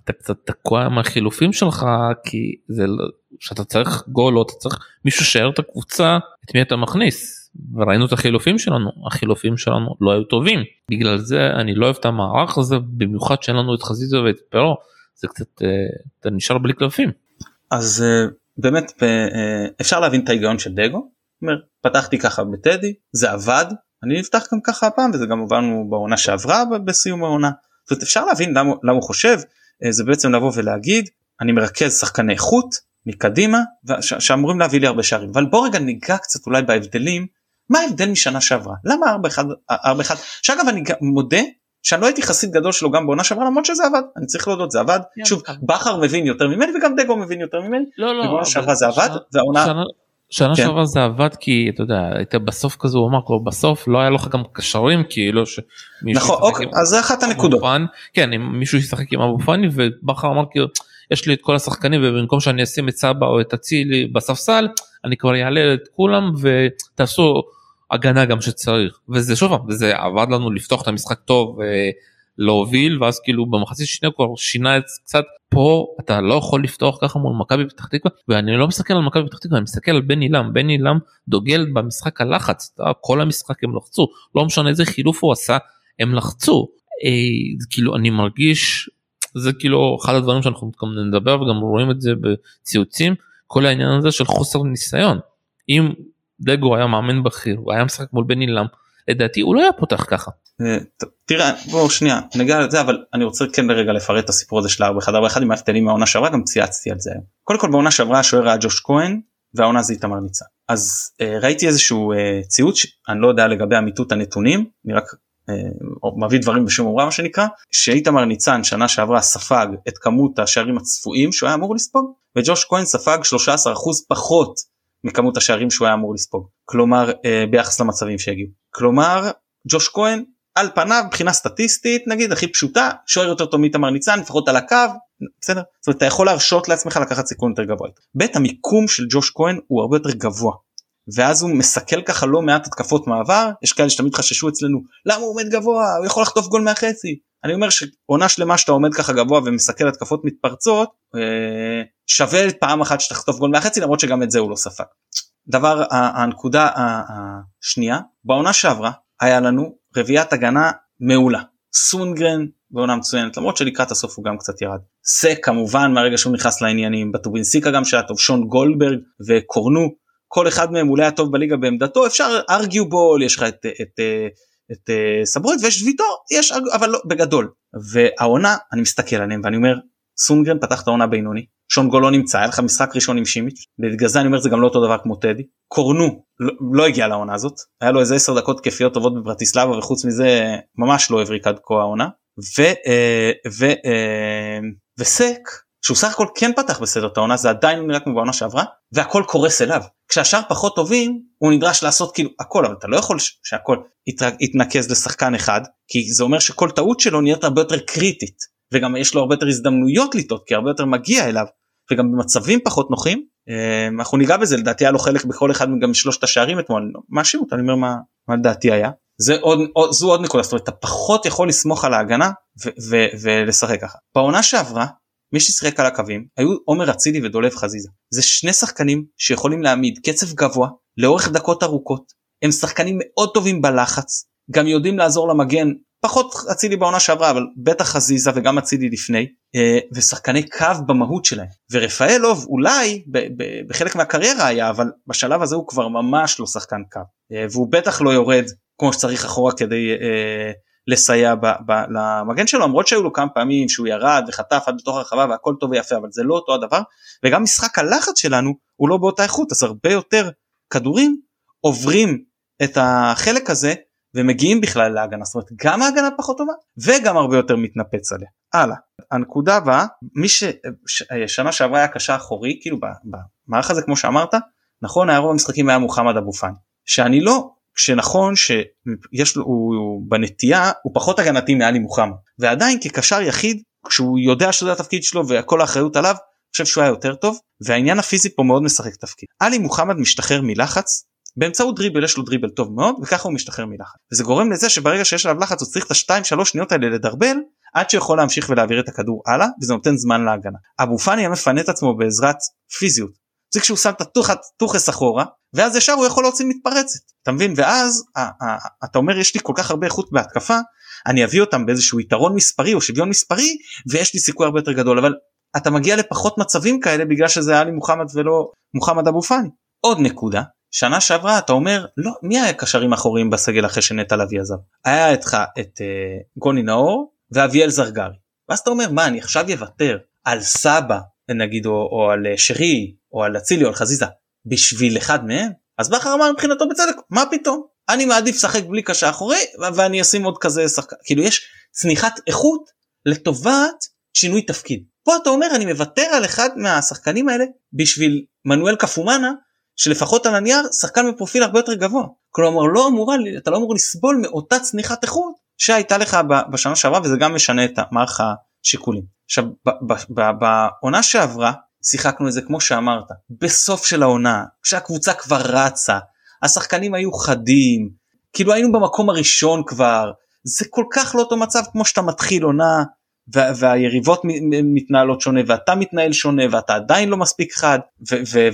אתה קצת תקוע עם החילופים שלך כי זה לא שאתה צריך גול או אתה צריך מישהו שיער את הקבוצה את מי אתה מכניס וראינו את החילופים שלנו החילופים שלנו לא היו טובים בגלל זה אני לא אוהב את המערך הזה במיוחד שאין לנו את חזיזה ואת פרו זה קצת אה, אתה נשאר בלי קלפים. אז אה, באמת אה, אפשר להבין את ההיגיון של דגו. אומר, פתחתי ככה בטדי זה עבד אני אפתח גם ככה הפעם וזה גם הובנו בעונה שעברה בסיום העונה. זאת אומרת, אפשר להבין למה, למה הוא חושב זה בעצם לבוא ולהגיד אני מרכז שחקני איכות מקדימה שאמורים להביא לי הרבה שערים. אבל בוא רגע ניגע קצת אולי בהבדלים. מה ההבדל משנה שעברה? למה 4-1 שאגב אני מודה שאני לא הייתי חסיד גדול שלו גם בעונה שעברה למרות שזה עבד. אני צריך להודות זה עבד. כן, שוב בכר מבין יותר ממני וגם דגו מבין יותר ממני. לא לא בעונה שעברה זה עבד והעונה שנה כן. שעברה זה עבד כי אתה יודע היית בסוף כזה הוא אמר כבר בסוף לא היה לך גם קשרים כאילו נכון אוקיי אז זה אחת הנקודות. כן אם מישהו ישחק עם אבו פאני ובכר אמר כאילו יש לי את כל השחקנים ובמקום שאני אשים את סבא או את אצילי בספסל אני כבר אעלה את כולם ותעשו הגנה גם שצריך. וזה שוב וזה עבד לנו לפתוח את המשחק טוב ולהוביל ואז כאילו במחצית שנייה כבר שינה את קצת. פה אתה לא יכול לפתוח ככה מול מכבי פתח תקווה ואני לא מסתכל על מכבי פתח תקווה אני מסתכל על בן עילם בן עילם דוגל במשחק הלחץ כל המשחק הם לחצו. לא משנה איזה חילוף הוא עשה הם לחצו. אה, כאילו אני מרגיש זה כאילו אחד הדברים שאנחנו גם נדבר וגם רואים את זה בציוצים כל העניין הזה של חוסר ניסיון. אם דגו היה מאמן בכיר הוא היה משחק מול בן עילם לדעתי הוא לא היה פותח ככה. אה, תראה בוא שנייה נגע לזה אבל אני רוצה כן לרגע לפרט את הסיפור הזה של 4 1 1 עם ההבדלים מהעונה שעברה גם צייצתי על זה. קודם כל בעונה שעברה השוער היה ג'וש כהן והעונה זה איתמר ניצן. אז אה, ראיתי איזשהו אה, ציוץ אני לא יודע לגבי אמיתות הנתונים אני רק או מביא דברים בשום אומרה מה שנקרא שאיתמר ניצן שנה שעברה ספג את כמות השערים הצפויים שהוא היה אמור לספוג וג'וש כהן ספג 13% פחות מכמות השערים שהוא היה אמור לספוג. כלומר אה, ביחס למצבים שהגיעו. כלומר ג'וש כהן על פניו מבחינה סטטיסטית נגיד הכי פשוטה שוער יותר טוב מאיתמר ניצן לפחות על הקו בסדר? זאת אומרת אתה יכול להרשות לעצמך לקחת סיכון יותר גבוה. ב' המיקום של ג'וש כהן הוא הרבה יותר גבוה ואז הוא מסכל ככה לא מעט התקפות מעבר יש כאלה שתמיד חששו אצלנו למה הוא עומד גבוה הוא יכול לחטוף גול מהחצי אני אומר שעונה שלמה שאתה עומד ככה גבוה ומסכל התקפות מתפרצות אה, שווה פעם אחת שתחטוף גול מהחצי למרות שגם את זה הוא לא ספג. דבר הנקודה השנייה בעונה שעברה היה לנו רביעיית הגנה מעולה סונגרן בעונה מצוינת למרות שלקראת הסוף הוא גם קצת ירד. זה כמובן מהרגע שהוא נכנס לעניינים בטובינסיקה גם שהיה טוב שון גולדברג וקורנו כל אחד מהם אולי הטוב בליגה בעמדתו אפשר ארגיו בול יש לך את, את, את, את אה, סבורית ויש ויטור יש אבל לא בגדול. והעונה אני מסתכל עליהם ואני אומר סונגרן פתח את העונה בינוני שון גול לא נמצא היה לך משחק ראשון עם שימיץ' בגלל זה אני אומר זה גם לא אותו דבר כמו טדי. קורנו לא, לא הגיע לעונה הזאת היה לו איזה 10 דקות כיפיות טובות בברטיסלבה וחוץ מזה ממש לא הבריק עד כה העונה. ו, אה, ו, אה, וסק שהוא סך הכל כן פתח בסדר את העונה זה עדיין לא נראה כמו בעונה שעברה והכל קורס אליו. כשהשאר פחות טובים הוא נדרש לעשות כאילו הכל אבל אתה לא יכול שהכל יתנקז לשחקן אחד כי זה אומר שכל טעות שלו נהיית הרבה יותר קריטית. וגם יש לו הרבה יותר הזדמנויות לטעות כי הרבה יותר מגיע אליו. וגם במצבים פחות נוחים אה, אנחנו ניגע בזה לדעתי היה לו חלק בכל אחד גם משלושת השערים אתמול. מאשים אותו? אני אומר מה, מה לדעתי היה. זה עוד, עוד זו עוד נקודה זאת אומרת אתה פחות יכול לסמוך על ההגנה ולשחק ככה. בעונה שעברה מי ששיחק על הקווים היו עומר אצילי ודולב חזיזה. זה שני שחקנים שיכולים להעמיד קצב גבוה לאורך דקות ארוכות. הם שחקנים מאוד טובים בלחץ גם יודעים לעזור למגן פחות אצילי בעונה שעברה אבל בטח חזיזה וגם אצילי לפני אה, ושחקני קו במהות שלהם. ורפאלוב אולי בחלק מהקריירה היה אבל בשלב הזה הוא כבר ממש לא שחקן קו. אה, והוא בטח לא יורד כמו שצריך אחורה כדי אה, לסייע ב, ב, למגן שלו למרות שהיו לו כמה פעמים שהוא ירד וחטף עד לתוך הרחבה והכל טוב ויפה אבל זה לא אותו הדבר. וגם משחק הלחץ שלנו הוא לא באותה איכות אז הרבה יותר כדורים עוברים את החלק הזה ומגיעים בכלל להגנה. זאת אומרת גם ההגנה פחות טובה וגם הרבה יותר מתנפץ עליה. הלאה. הנקודה הבאה מי ששנה שעברה היה קשה אחורי כאילו במערך הזה כמו שאמרת נכון היה רוב המשחקים היה מוחמד אבו פאני שאני לא שנכון שיש לו הוא בנטייה הוא פחות הגנתי מעלי מוחמד ועדיין כקשר יחיד כשהוא יודע שזה התפקיד שלו וכל האחריות עליו אני חושב שהוא היה יותר טוב והעניין הפיזי פה מאוד משחק תפקיד. עלי מוחמד משתחרר מלחץ באמצעות דריבל יש לו דריבל טוב מאוד וככה הוא משתחרר מלחץ וזה גורם לזה שברגע שיש עליו לחץ הוא צריך את השתיים שלוש שניות האלה לדרבל עד שיכול להמשיך ולהעביר את הכדור הלאה וזה נותן זמן להגנה. אבו פאני היה מפנה את עצמו בעזרת פיזיות זה כשהוא שם את הטוחס אחורה ואז ישר הוא יכול להוציא מתפרצת. אתה מבין? ואז אתה אומר יש לי כל כך הרבה איכות בהתקפה אני אביא אותם באיזשהו יתרון מספרי או שוויון מספרי ויש לי סיכוי הרבה יותר גדול. אבל אתה מגיע לפחות מצבים כאלה בגלל שזה היה לי מוחמד ולא מוחמד אבו פאני. עוד נקודה שנה שעברה אתה אומר לא מי היה קשרים אחוריים בסגל אחרי שנטע לביא עזב? היה איתך את uh, גוני נאור ואביאל זרגרי. ואז אתה אומר מה אני עכשיו אוותר על סבא נגיד או, או על אה, שרי או על אצילי או על חזיזה בשביל אחד מהם אז בכר אמר מבחינתו בצדק מה פתאום? אני מעדיף לשחק בלי קשה אחורי ואני אשים עוד כזה שחקן. כאילו יש צניחת איכות לטובת שינוי תפקיד. פה אתה אומר אני מוותר על אחד מהשחקנים האלה בשביל מנואל קפומאנה שלפחות על הנייר שחקן בפרופיל הרבה יותר גבוה. כלומר לא אמורה אתה לא אמור לסבול מאותה צניחת איכות שהייתה לך בשנה שעברה וזה גם משנה את מערך השיקולים. עכשיו בעונה שעברה שיחקנו את זה כמו שאמרת בסוף של העונה כשהקבוצה כבר רצה השחקנים היו חדים כאילו היינו במקום הראשון כבר זה כל כך לא אותו מצב כמו שאתה מתחיל עונה והיריבות מתנהלות שונה ואתה מתנהל שונה ואתה עדיין לא מספיק חד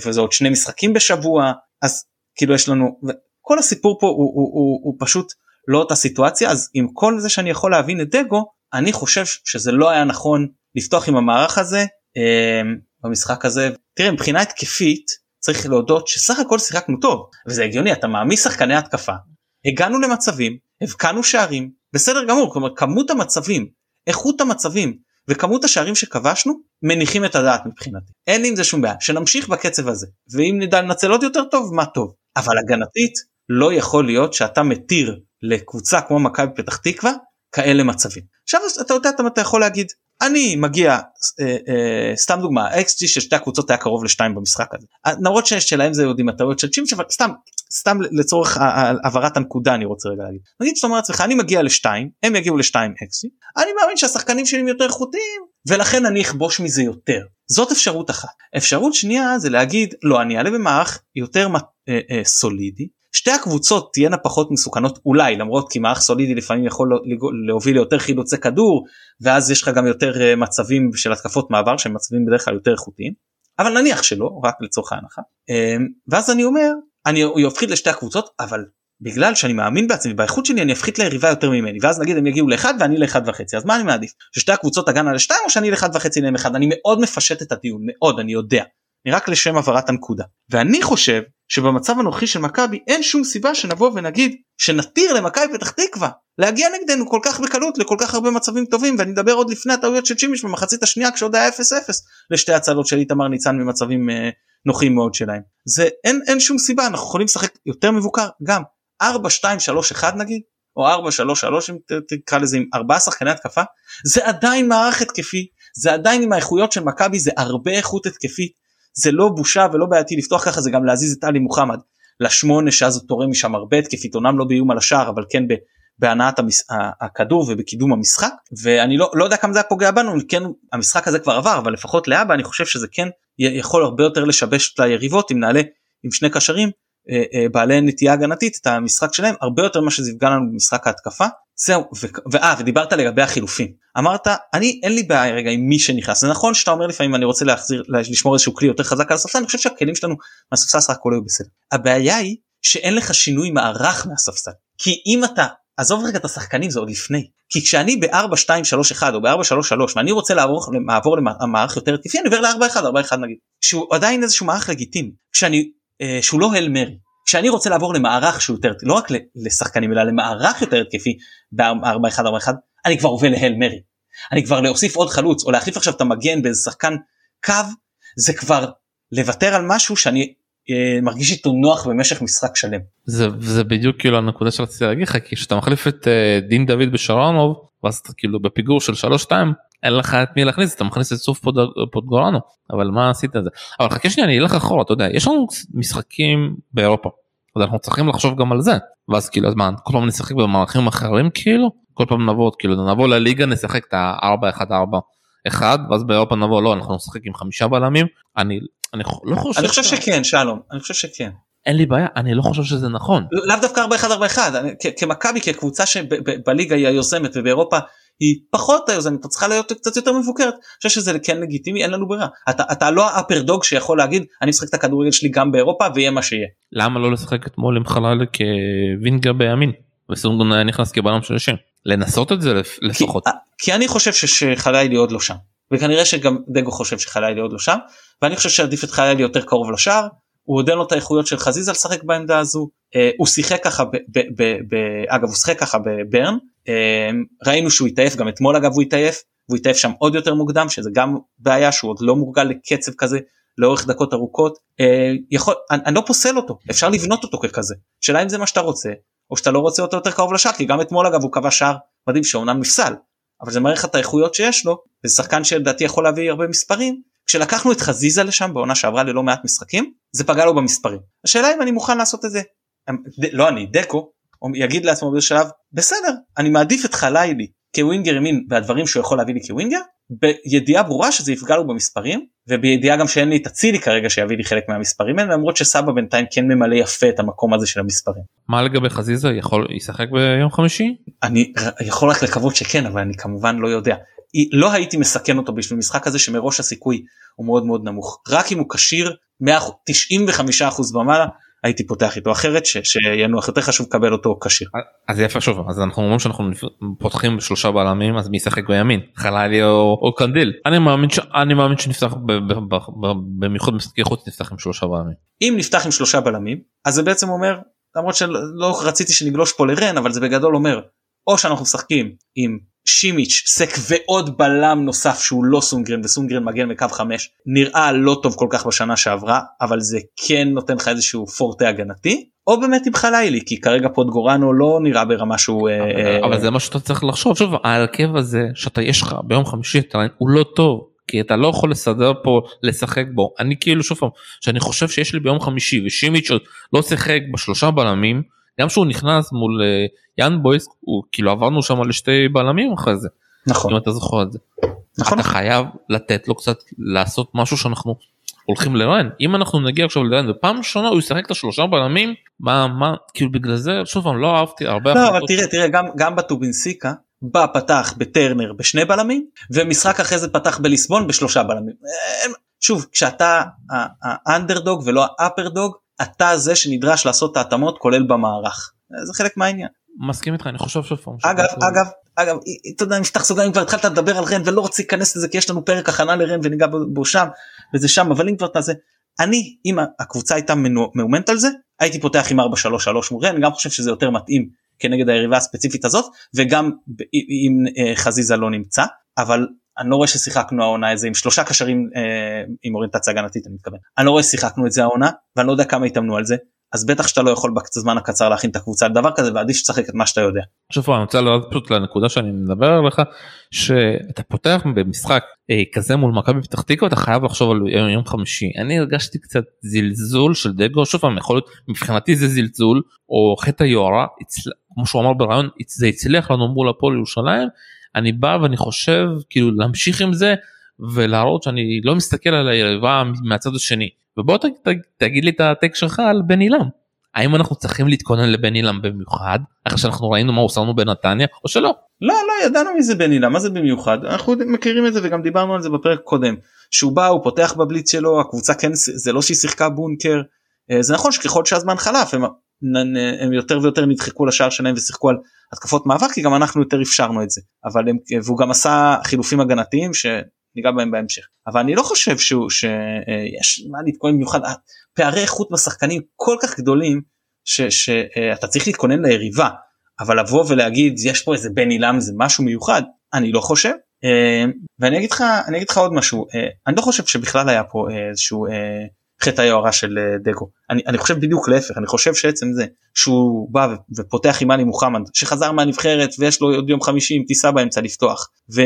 וזה עוד שני משחקים בשבוע אז כאילו יש לנו כל הסיפור פה הוא, הוא, הוא, הוא, פשוט לא אותה סיטואציה אז עם כל זה שאני יכול להבין את דגו אני חושב שזה לא היה נכון לפתוח עם המערך הזה אה, במשחק הזה. תראה מבחינה התקפית צריך להודות שסך הכל שיחקנו טוב וזה הגיוני אתה מעמיס שחקני התקפה. הגענו למצבים הבקענו שערים בסדר גמור כלומר כמות המצבים איכות המצבים וכמות השערים שכבשנו מניחים את הדעת מבחינתי. אין עם זה שום בעיה. שנמשיך בקצב הזה ואם נדע לנצל עוד יותר טוב מה טוב. אבל הגנתית לא יכול להיות שאתה מתיר לקבוצה כמו מכבי פתח תקווה כאלה מצבים. עכשיו אתה יודע אתה יכול להגיד אני מגיע אה, אה, סתם דוגמה XG של שתי הקבוצות היה קרוב לשתיים במשחק הזה. למרות שלהם זה יודעים הטעויות של צ'ימש אבל סתם סתם לצורך העברת הנקודה אני רוצה רגע להגיד. נגיד שאתה אומר לעצמך אני מגיע לשתיים הם יגיעו לשתיים XG אני מאמין שהשחקנים שלי הם יותר איכותיים ולכן אני אכבוש מזה יותר. זאת אפשרות אחת. אפשרות שנייה זה להגיד לא אני אעלה במערך יותר אה, אה, סולידי שתי הקבוצות תהיינה פחות מסוכנות אולי למרות כי מערך סולידי לפעמים יכול להוביל ליותר חילוצי כדור ואז יש לך גם יותר אה, מצבים של התקפות מעבר שהם מצבים בדרך כלל יותר איכותיים אבל נניח שלא רק לצורך ההנחה. אה, ואז אני אומר אני אפחית לשתי הקבוצות אבל בגלל שאני מאמין בעצמי באיכות שלי אני אפחית ליריבה יותר ממני ואז נגיד הם יגיעו לאחד ואני לאחד וחצי אז מה אני מעדיף? ששתי הקבוצות תגענה לשתיים או שאני לאחד וחצי להם אחד? אני מאוד מפשט את הדיון מאוד אני יודע. אני רק לשם הבהרת הנקודה. ואני חושב שבמצב הנוכחי של מכבי אין שום סיבה שנבוא ונגיד שנתיר למכבי פתח תקווה להגיע נגדנו כל כך בקלות לכל כך הרבה מצבים טובים ואני אדבר עוד לפני הטעויות של צ'ימיש במחצית השנייה כשעוד היה 0-0 לשתי הצלות של איתמר ניצן ממצבים אה, נוחים מאוד שלהם. זה אין אין שום סיבה אנחנו יכולים לשחק יותר מבוקר גם 4 2 3 1 נגיד או 4 3 3 אם תקרא לזה עם ארבעה שחקני התקפה זה עדיין מערך התקפי זה עדיין עם האיכויות של מכבי זה הרבה איכות התקפית זה לא בושה ולא בעייתי לפתוח ככה זה גם להזיז את עלי מוחמד. לשמונה שאז הוא תורם משם הרבה התקפית אומנם לא באיום על השער אבל כן בהנעת המס... הכדור ובקידום המשחק. ואני לא, לא יודע כמה זה היה פוגע בנו כן המשחק הזה כבר עבר אבל לפחות לאבא אני חושב שזה כן יכול הרבה יותר לשבש את היריבות אם נעלה עם שני קשרים אה, אה, בעלי נטייה הגנתית את המשחק שלהם הרבה יותר ממה שזה יפגע לנו במשחק ההתקפה זהו ואה ודיברת לגבי החילופים. אמרת אני אין לי בעיה רגע עם מי שנכנס. זה נכון שאתה אומר לפעמים אני רוצה להחזיר לשמור איזשהו כלי יותר חזק על הספסל. אני חושב שהכלים שלנו מהספסל סך הכל היו בסדר. הבעיה היא שאין לך שינוי מערך מהספסל. כי אם אתה עזוב רגע את השחקנים זה עוד לפני. כי כשאני ב-4-2-3-1 או ב-4-3-3 ואני רוצה לעבור, לעבור למערך יותר התקפי אני עובר ל-4-1-4-1 נגיד שהוא עדיין איזשהו מערך לגיטימי. כשאני אה, שהוא לא הל מרי כשאני רוצה לעבור למערך שהוא יותר לא רק לשחקנים אלא למערך יותר התקפי ב-4-1-4-1 אני כבר עובר להל מרי אני כבר להוסיף עוד חלוץ או להחליף עכשיו את המגן באיזה שחקן קו זה כבר לוותר על משהו שאני אה, מרגיש איתו נוח במשך משחק שלם. זה, זה בדיוק כאילו הנקודה שרציתי להגיד לך כי כשאתה מחליף את אה, דין דוד בשרונוב ואז אתה כאילו בפיגור של 3-2 אין לך את מי להכניס אתה מכניס את סוף פוד, פודגורנו אבל מה עשית את זה אבל חכה שנייה אני אלך אחורה אתה יודע יש לנו משחקים באירופה אז אנחנו צריכים לחשוב גם על זה ואז כאילו אז מה כל פעם נשחק במערכים אחרים כאילו כל פעם נבוא כאילו נבוא לליגה נשחק את ה-4-1-4 אחד ואז באירופה נבוא לא אנחנו נשחק עם חמישה בלמים אני אני לא חושב אני חושב שכן שלום אני חושב שכן. אין לי בעיה אני לא חושב שזה נכון. לאו דווקא 4-1-4-1 כמכבי כקבוצה שבליגה היא היוזמת ובאירופה היא פחות היוזמת אתה צריכה להיות קצת יותר מבוקרת. אני חושב שזה כן לגיטימי אין לנו ברירה. אתה, אתה לא האפר דוג שיכול להגיד אני משחק את הכדורגל שלי גם באירופה ויהיה מה שיהיה. למה לא לשחק אתמול עם חלל כווינגר בימין? וסונגון היה נכנס כבלם של השם. לנסות את זה לפחות. כי, כי אני חושב שחלילי עוד לא שם. וכנראה שגם דגו חושב שחלילי עוד לא שם. ואני חושב שעדיף את חלילי יותר קרוב לשער. הוא עוד אין לו את האיכויות של חזיזה לשחק בעמדה הזו. אה, הוא שיחק ככה ב, ב, ב, ב, אגב הוא שיחק ככה בברן ראינו שהוא התעייף גם אתמול אגב הוא התעייף והוא התעייף שם עוד יותר מוקדם שזה גם בעיה שהוא עוד לא מורגל לקצב כזה לאורך דקות ארוכות. אה, יכול אני, אני לא פוסל אותו אפשר לבנות אותו ככזה. שאלה אם זה מה שאתה רוצה או שאתה לא רוצה אותו יותר קרוב לשער כי גם אתמול אגב הוא קבע שער מדהים שאומנם נפסל אבל זה מראה לך את האיכויות שיש לו וזה שחקן שלדעתי יכול להביא הרבה מספרים. כשלקחנו את חזיזה לשם בעונה שעברה ללא מעט משחקים זה פגע לו במספרים. השאלה אם אני מוכן לעשות את זה. לא אני דקו יגיד לעצמו באיזה שלב בסדר אני מעדיף את חלילי כווינגר ימין והדברים שהוא יכול להביא לי כווינגר בידיעה ברורה שזה יפגע לו במספרים ובידיעה גם שאין לי את אצילי כרגע שיביא לי חלק מהמספרים האלה למרות שסבא בינתיים כן ממלא יפה את המקום הזה של המספרים. מה לגבי חזיזה יכול לשחק ביום חמישי? אני יכול רק לקוות שכן אבל אני כמובן לא יודע. לא הייתי מסכן אותו בשביל משחק הזה שמראש הסיכוי הוא מאוד מאוד נמוך רק אם הוא כשיר 95% ומעלה הייתי פותח איתו אחרת ש, שינוח יותר חשוב לקבל אותו כשיר. אז יפה שוב אז אנחנו אומרים שאנחנו פותחים שלושה בלמים אז מי ישחק בימין חללי או, או קנדיל אני מאמין שאני מאמין שנפתח במיוחד משחקי חוץ נפתח עם שלושה בלמים. אם נפתח עם שלושה בלמים אז זה בעצם אומר למרות שלא רציתי שנגלוש פה לרן אבל זה בגדול אומר או שאנחנו משחקים עם שימיץ' סק ועוד בלם נוסף שהוא לא סונגרן וסונגרן מגן מקו 5 נראה לא טוב כל כך בשנה שעברה אבל זה כן נותן לך איזשהו פורטה הגנתי או באמת עם חלילי כי כרגע פוטגורנו לא נראה ברמה שהוא אבל, אה, אבל זה מה שאתה צריך לחשוב שוב ההרכב הזה שאתה יש לך ביום חמישי אתה, הוא לא טוב כי אתה לא יכול לסדר פה לשחק בו. אני כאילו שוב פעם שאני חושב שיש לי ביום חמישי ושימיץ' לא שיחק בשלושה בלמים גם שהוא נכנס מול אה, יאן בויס הוא כאילו עברנו שם לשתי בלמים אחרי זה. נכון. אם אתה זוכר את זה. נכון. אתה חייב לתת לו קצת לעשות משהו שאנחנו הולכים לרן אם אנחנו נגיע עכשיו לרן ופעם ראשונה הוא ישחק את השלושה בלמים מה מה כאילו בגלל זה שוב פעם לא אהבתי הרבה. לא אבל תראה תראה גם גם בטובינסיקה בא פתח בטרנר בשני בלמים ומשחק אחרי זה פתח בליסבון בשלושה בלמים. שוב כשאתה האנדרדוג ולא האפר דוג אתה זה שנדרש לעשות את ההתאמות כולל במערך זה חלק מהעניין. מסכים איתך אני חושב שוב אגב אגב אגב אתה יודע נפתח סוגריים כבר התחלת לדבר על רן ולא רוצה להיכנס לזה כי יש לנו פרק הכנה לרן וניגע בו שם וזה שם אבל אם כבר תעשה אני אם הקבוצה הייתה מאומנת על זה הייתי פותח עם 4-3-3 מול רן אני גם חושב שזה יותר מתאים כנגד היריבה הספציפית הזאת וגם אם אה, חזיזה לא נמצא אבל אני לא רואה ששיחקנו העונה איזה עם שלושה קשרים אה, עם אוריינטציה הגנתית אני מתכוון אני לא רואה ששיחקנו את זה העונה ואני לא יודע כמה התאמנו על זה אז בטח שאתה לא יכול בזמן הקצר להכין את הקבוצה לדבר כזה ועדיף שתשחק את מה שאתה יודע. שוב אני רוצה לעלות פשוט לנקודה שאני מדבר עליך שאתה פותח במשחק אה, כזה מול מכבי פתח תקווה אתה חייב לחשוב על יום, יום חמישי אני הרגשתי קצת זלזול של דגו שוב פעם יכול להיות מבחינתי זה זלזול או חטא היוהרה כמו שהוא אמר ברעיון זה הצליח לנו מול הפועל ירושלים אני בא ואני חושב כאילו להמשיך עם זה ולהראות שאני לא מסתכל על היריבה מהצד השני. ובוא ת, ת, תגיד לי את הטק שלך על בן עילם. האם אנחנו צריכים להתכונן לבן עילם במיוחד? אחרי שאנחנו ראינו מה הוא עושה לנו בנתניה או שלא. לא לא ידענו מי זה בן עילם מה זה במיוחד? אנחנו מכירים את זה וגם דיברנו על זה בפרק קודם. שהוא בא הוא פותח בבליץ שלו הקבוצה כן זה לא שהיא שיחקה בונקר. אה, זה נכון שככל שהזמן חלף הם הם יותר ויותר נדחקו לשער שלהם ושיחקו על התקפות מאבק כי גם אנחנו יותר אפשרנו את זה. אבל הם והוא גם עשה חילופים הגנתיים שניגע בהם בהמשך. אבל אני לא חושב שהוא שיש מה להתכונן במיוחד. פערי איכות בשחקנים כל כך גדולים שאתה צריך להתכונן ליריבה. אבל לבוא ולהגיד יש פה איזה בן עילם זה משהו מיוחד אני לא חושב. אה, ואני אגיד לך אני אגיד לך עוד משהו. אה, אני לא חושב שבכלל היה פה איזשהו חטא היוהרה של אה, דגו אני, אני חושב בדיוק להפך אני חושב שעצם זה שהוא בא ופותח עם עלי מוחמד שחזר מהנבחרת ויש לו עוד יום חמישי עם טיסה באמצע לפתוח ו,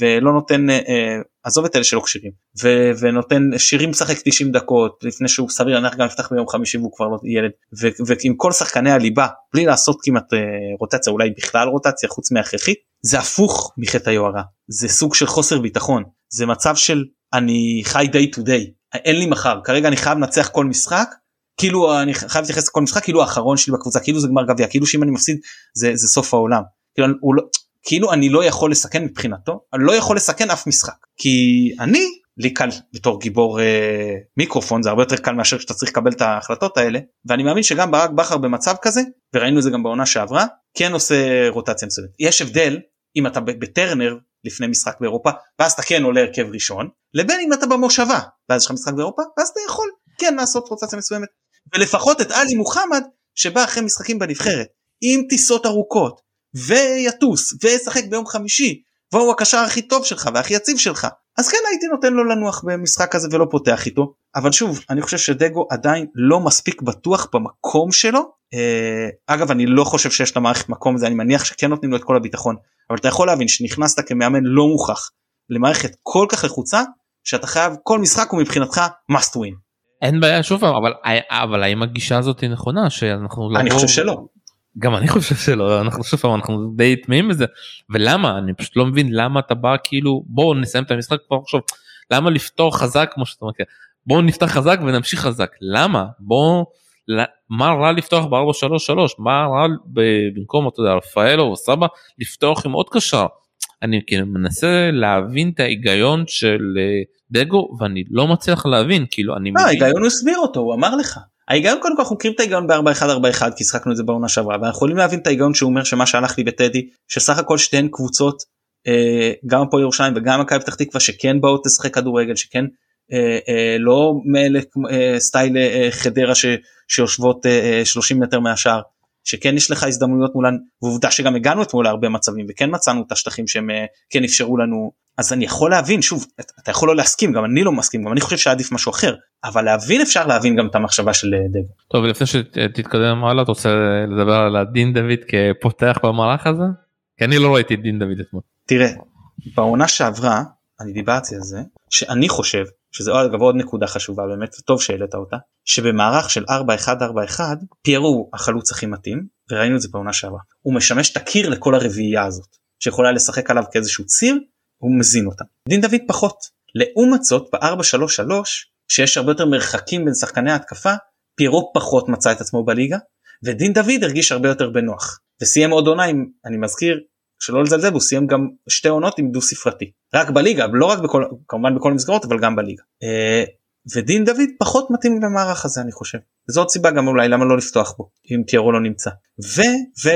ולא נותן אה, עזוב את אלה שלא כשירים ונותן שירים משחק 90 דקות לפני שהוא סביר להניח גם יפתח ביום חמישי והוא כבר לא ילד ו, ועם כל שחקני הליבה בלי לעשות כמעט אה, רוטציה אולי בכלל רוטציה חוץ מהכרחית זה הפוך מחטא היוהרה. זה סוג של חוסר ביטחון. זה מצב של אני חי day to day אין לי מחר. כרגע אני חייב לנצח כל משחק כאילו אני חייב להתייחס לכל משחק כאילו האחרון שלי בקבוצה כאילו זה גמר גביע כאילו שאם אני מפסיד זה, זה סוף העולם. כאילו, לא, כאילו אני לא יכול לסכן מבחינתו אני לא יכול לסכן אף משחק. כי אני לי קל בתור גיבור אה, מיקרופון זה הרבה יותר קל מאשר שאתה צריך לקבל את ההחלטות האלה ואני מאמין שגם ברק בכר במצב כזה וראינו את זה גם בעונה שעברה כן עושה רוטציה מסוימת. יש הבדל אם אתה בטרנר לפני משחק באירופה ואז אתה כן עולה הרכב ראשון לבין אם אתה במושבה ואז יש לך משחק באירופה ואז אתה יכול כן לעשות רוטציה מסוימת. ולפחות את עלי מוחמד שבא אחרי משחקים בנבחרת עם טיסות ארוכות ויטוס וישחק ביום חמישי והוא הקשר הכי טוב שלך והכי יציב שלך. אז כן הייתי נותן לו לנוח במשחק כזה ולא פותח איתו. אבל שוב אני חושב שדגו עדיין לא מספיק בטוח במקום שלו. אה, אגב אני לא חושב שיש למערכת מקום זה אני מניח שכן נותנים לו את כל הביטחון אבל אתה יכול להבין שנכנסת כמאמן לא מוכח למערכת כל כך לחוצה שאתה חייב כל משחק הוא מבחינתך must win. אין בעיה שוב פעם אבל אבל האם הגישה הזאת היא נכונה שאנחנו לא אני חושב שלא. גם אני חושב שלא אנחנו שוב פעם אנחנו די תמאים בזה. ולמה? אני פשוט לא מבין למה אתה בא כאילו בואו נסיים את המשחק פה עכשיו. למה לפתור חזק כמו שאתה אומר? בואו נפתח חזק ונמשיך חזק. למה? בואו מה רע לפתוח ב-433 מה רע במקום אתה יודע רפאלו או סבא לפתוח עם עוד קשר? אני כאילו מנסה להבין את ההיגיון של אה, דגו ואני לא מצליח להבין כאילו אני לא, ההיגיון הוא הסביר אותו הוא אמר לך. ההיגיון קודם כל אנחנו מכירים את ההיגיון ב-4141 כי שחקנו את זה בעונה שעברה ואנחנו יכולים להבין את ההיגיון שהוא אומר שמה שהלך לי בטדי שסך הכל שתיהן קבוצות אה, גם פה ירושלים וגם מכבי פתח תקווה שכן באות לשחק כדורגל שכן אה, אה, לא מאלה אה, סטייל אה, חדרה ש, שיושבות אה, 30 אה, מטר מהשאר שכן יש לך הזדמנויות מולן ועובדה שגם הגענו אתמול להרבה מצבים וכן מצאנו את השטחים שהם אה, כן אפשרו לנו אז אני יכול להבין שוב אתה יכול לא להסכים גם אני לא מסכים גם אני חושב שעדיף משהו אחר אבל להבין אפשר להבין גם את המחשבה של אה, דגו. טוב לפני שתתקדם הלאה אתה רוצה לדבר על הדין דוד כפותח במערך הזה? כי אני לא ראיתי את דין דוד אתמול. תראה בעונה שעברה אני דיברתי על זה שאני חושב שזה אגב עוד נקודה חשובה באמת טוב שהעלית אותה שבמערך של 4-1-4-1 פיירו החלוץ הכי מתאים וראינו את זה בעונה שעברה. הוא משמש את הקיר לכל הרביעייה הזאת שיכולה לשחק עליו כאיזשהו ציר הוא מזין אותה. דין דוד פחות. לעומת זאת ב-4-3-3 שיש הרבה יותר מרחקים בין שחקני ההתקפה פיירו פחות מצא את עצמו בליגה ודין דוד הרגיש הרבה יותר בנוח. וסיים עוד עונה עם אני מזכיר שלא לזלזל הוא סיים גם שתי עונות עם דו ספרתי רק בליגה לא רק בכל כמובן בכל המסגרות אבל גם בליגה. אה, ודין דוד פחות מתאים למערך הזה אני חושב. זאת סיבה גם אולי למה לא לפתוח בו אם פיירו לא נמצא. ו ו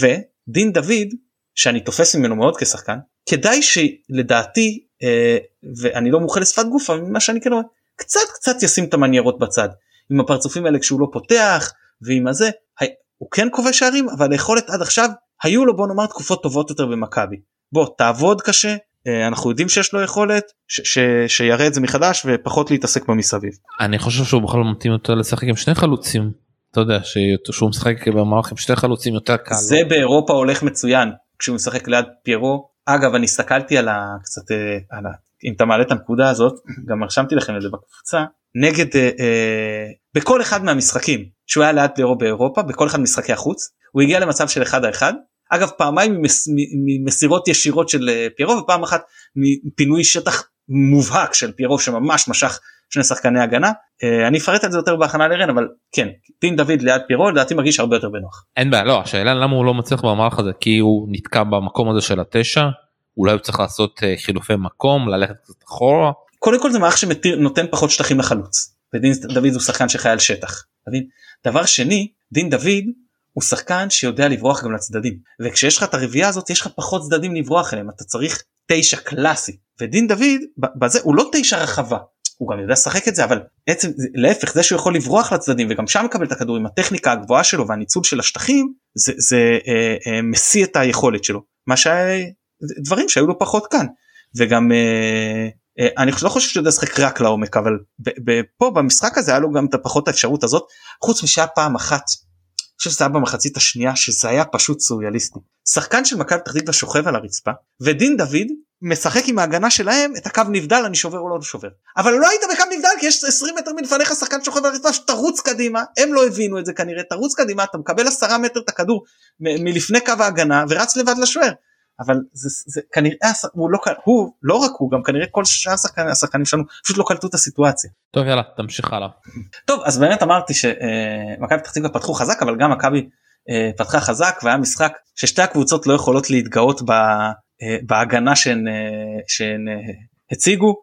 ו דין דוד שאני תופס ממנו מאוד כשחקן כדאי שלדעתי אה, ואני לא מומחה לשפת גוף אבל מה שאני כן רואה קצת קצת ישים את המניירות בצד. עם הפרצופים האלה כשהוא לא פותח ועם הזה הוא כן כובש שערים אבל היכולת עד עכשיו היו לו בוא נאמר תקופות טובות יותר במכבי. בוא תעבוד קשה אה, אנחנו יודעים שיש לו יכולת שיראה את זה מחדש ופחות להתעסק במסביב. אני חושב שהוא בכלל מתאים יותר לשחק עם שני חלוצים. אתה יודע שהוא משחק במערך עם שני חלוצים יותר קל. זה באירופה הולך מצוין כשהוא משחק ליד פיירו. אגב אני הסתכלתי על ה... קצת אה, על ה... אם אתה מעלה את הנקודה הזאת גם רשמתי לכם את זה בקבוצה נגד אה, אה, בכל אחד מהמשחקים שהוא היה ליד פיירו באירופה בכל אחד משחקי החוץ הוא הגיע למצב של אחד האחד אגב פעמיים ממסירות ישירות של אה, פיירו ופעם אחת מפינוי שטח מובהק של פיירו שממש משך שני שחקני הגנה אה, אני אפרט את זה יותר בהכנה לרן אבל כן דין דוד ליד פיירו לדעתי מרגיש הרבה יותר בנוח. אין בעיה לא השאלה למה הוא לא מצליח במערך הזה כי הוא נתקע במקום הזה של התשע אולי הוא צריך לעשות אה, חילופי מקום ללכת קצת אחורה. קודם כל זה מערך שנותן פחות שטחים לחלוץ ודין דוד הוא שחקן שחי על שתח. דבר שני דין דוד הוא שחקן שיודע לברוח גם לצדדים. וכשיש לך את הרביעייה הזאת יש לך פחות צדדים לברוח אליהם. אתה צריך תשע קלאסי. ודין דוד בזה הוא לא תשע רחבה. הוא גם יודע לשחק את זה אבל עצם להפך זה שהוא יכול לברוח לצדדים וגם שם מקבל את הכדור עם הטכניקה הגבוהה שלו והניצול של השטחים זה, זה אה, אה, משיא את היכולת שלו. מה שהיה דברים שהיו לו פחות כאן. וגם אה, אה, אני לא חושב שהוא יודע לשחק רק לעומק אבל פה במשחק הזה היה לו גם את הפחות האפשרות הזאת חוץ משהיה פעם אחת. חושב שזה היה במחצית השנייה שזה היה פשוט סוריאליסטי. שחקן של מכבי פתח תקווה שוכב על הרצפה ודין דוד משחק עם ההגנה שלהם את הקו נבדל אני שובר או לא שובר. אבל לא היית בקו נבדל כי יש 20 מטר מלפניך שחקן שוכב על הרצפה תרוץ קדימה. הם לא הבינו את זה כנראה תרוץ קדימה אתה מקבל 10 מטר את הכדור מלפני קו ההגנה ורץ לבד לשוער אבל זה, זה כנראה הוא לא הוא לא רק הוא גם כנראה כל שאר השחקנים, השחקנים שלנו פשוט לא קלטו את הסיטואציה. טוב יאללה תמשיך הלאה. טוב אז באמת אמרתי שמכבי פתח תקווה פתחו חזק אבל גם מכבי אה, פתחה חזק והיה משחק ששתי הקבוצות לא יכולות להתגאות אה, בהגנה שהן, אה, שהן הציגו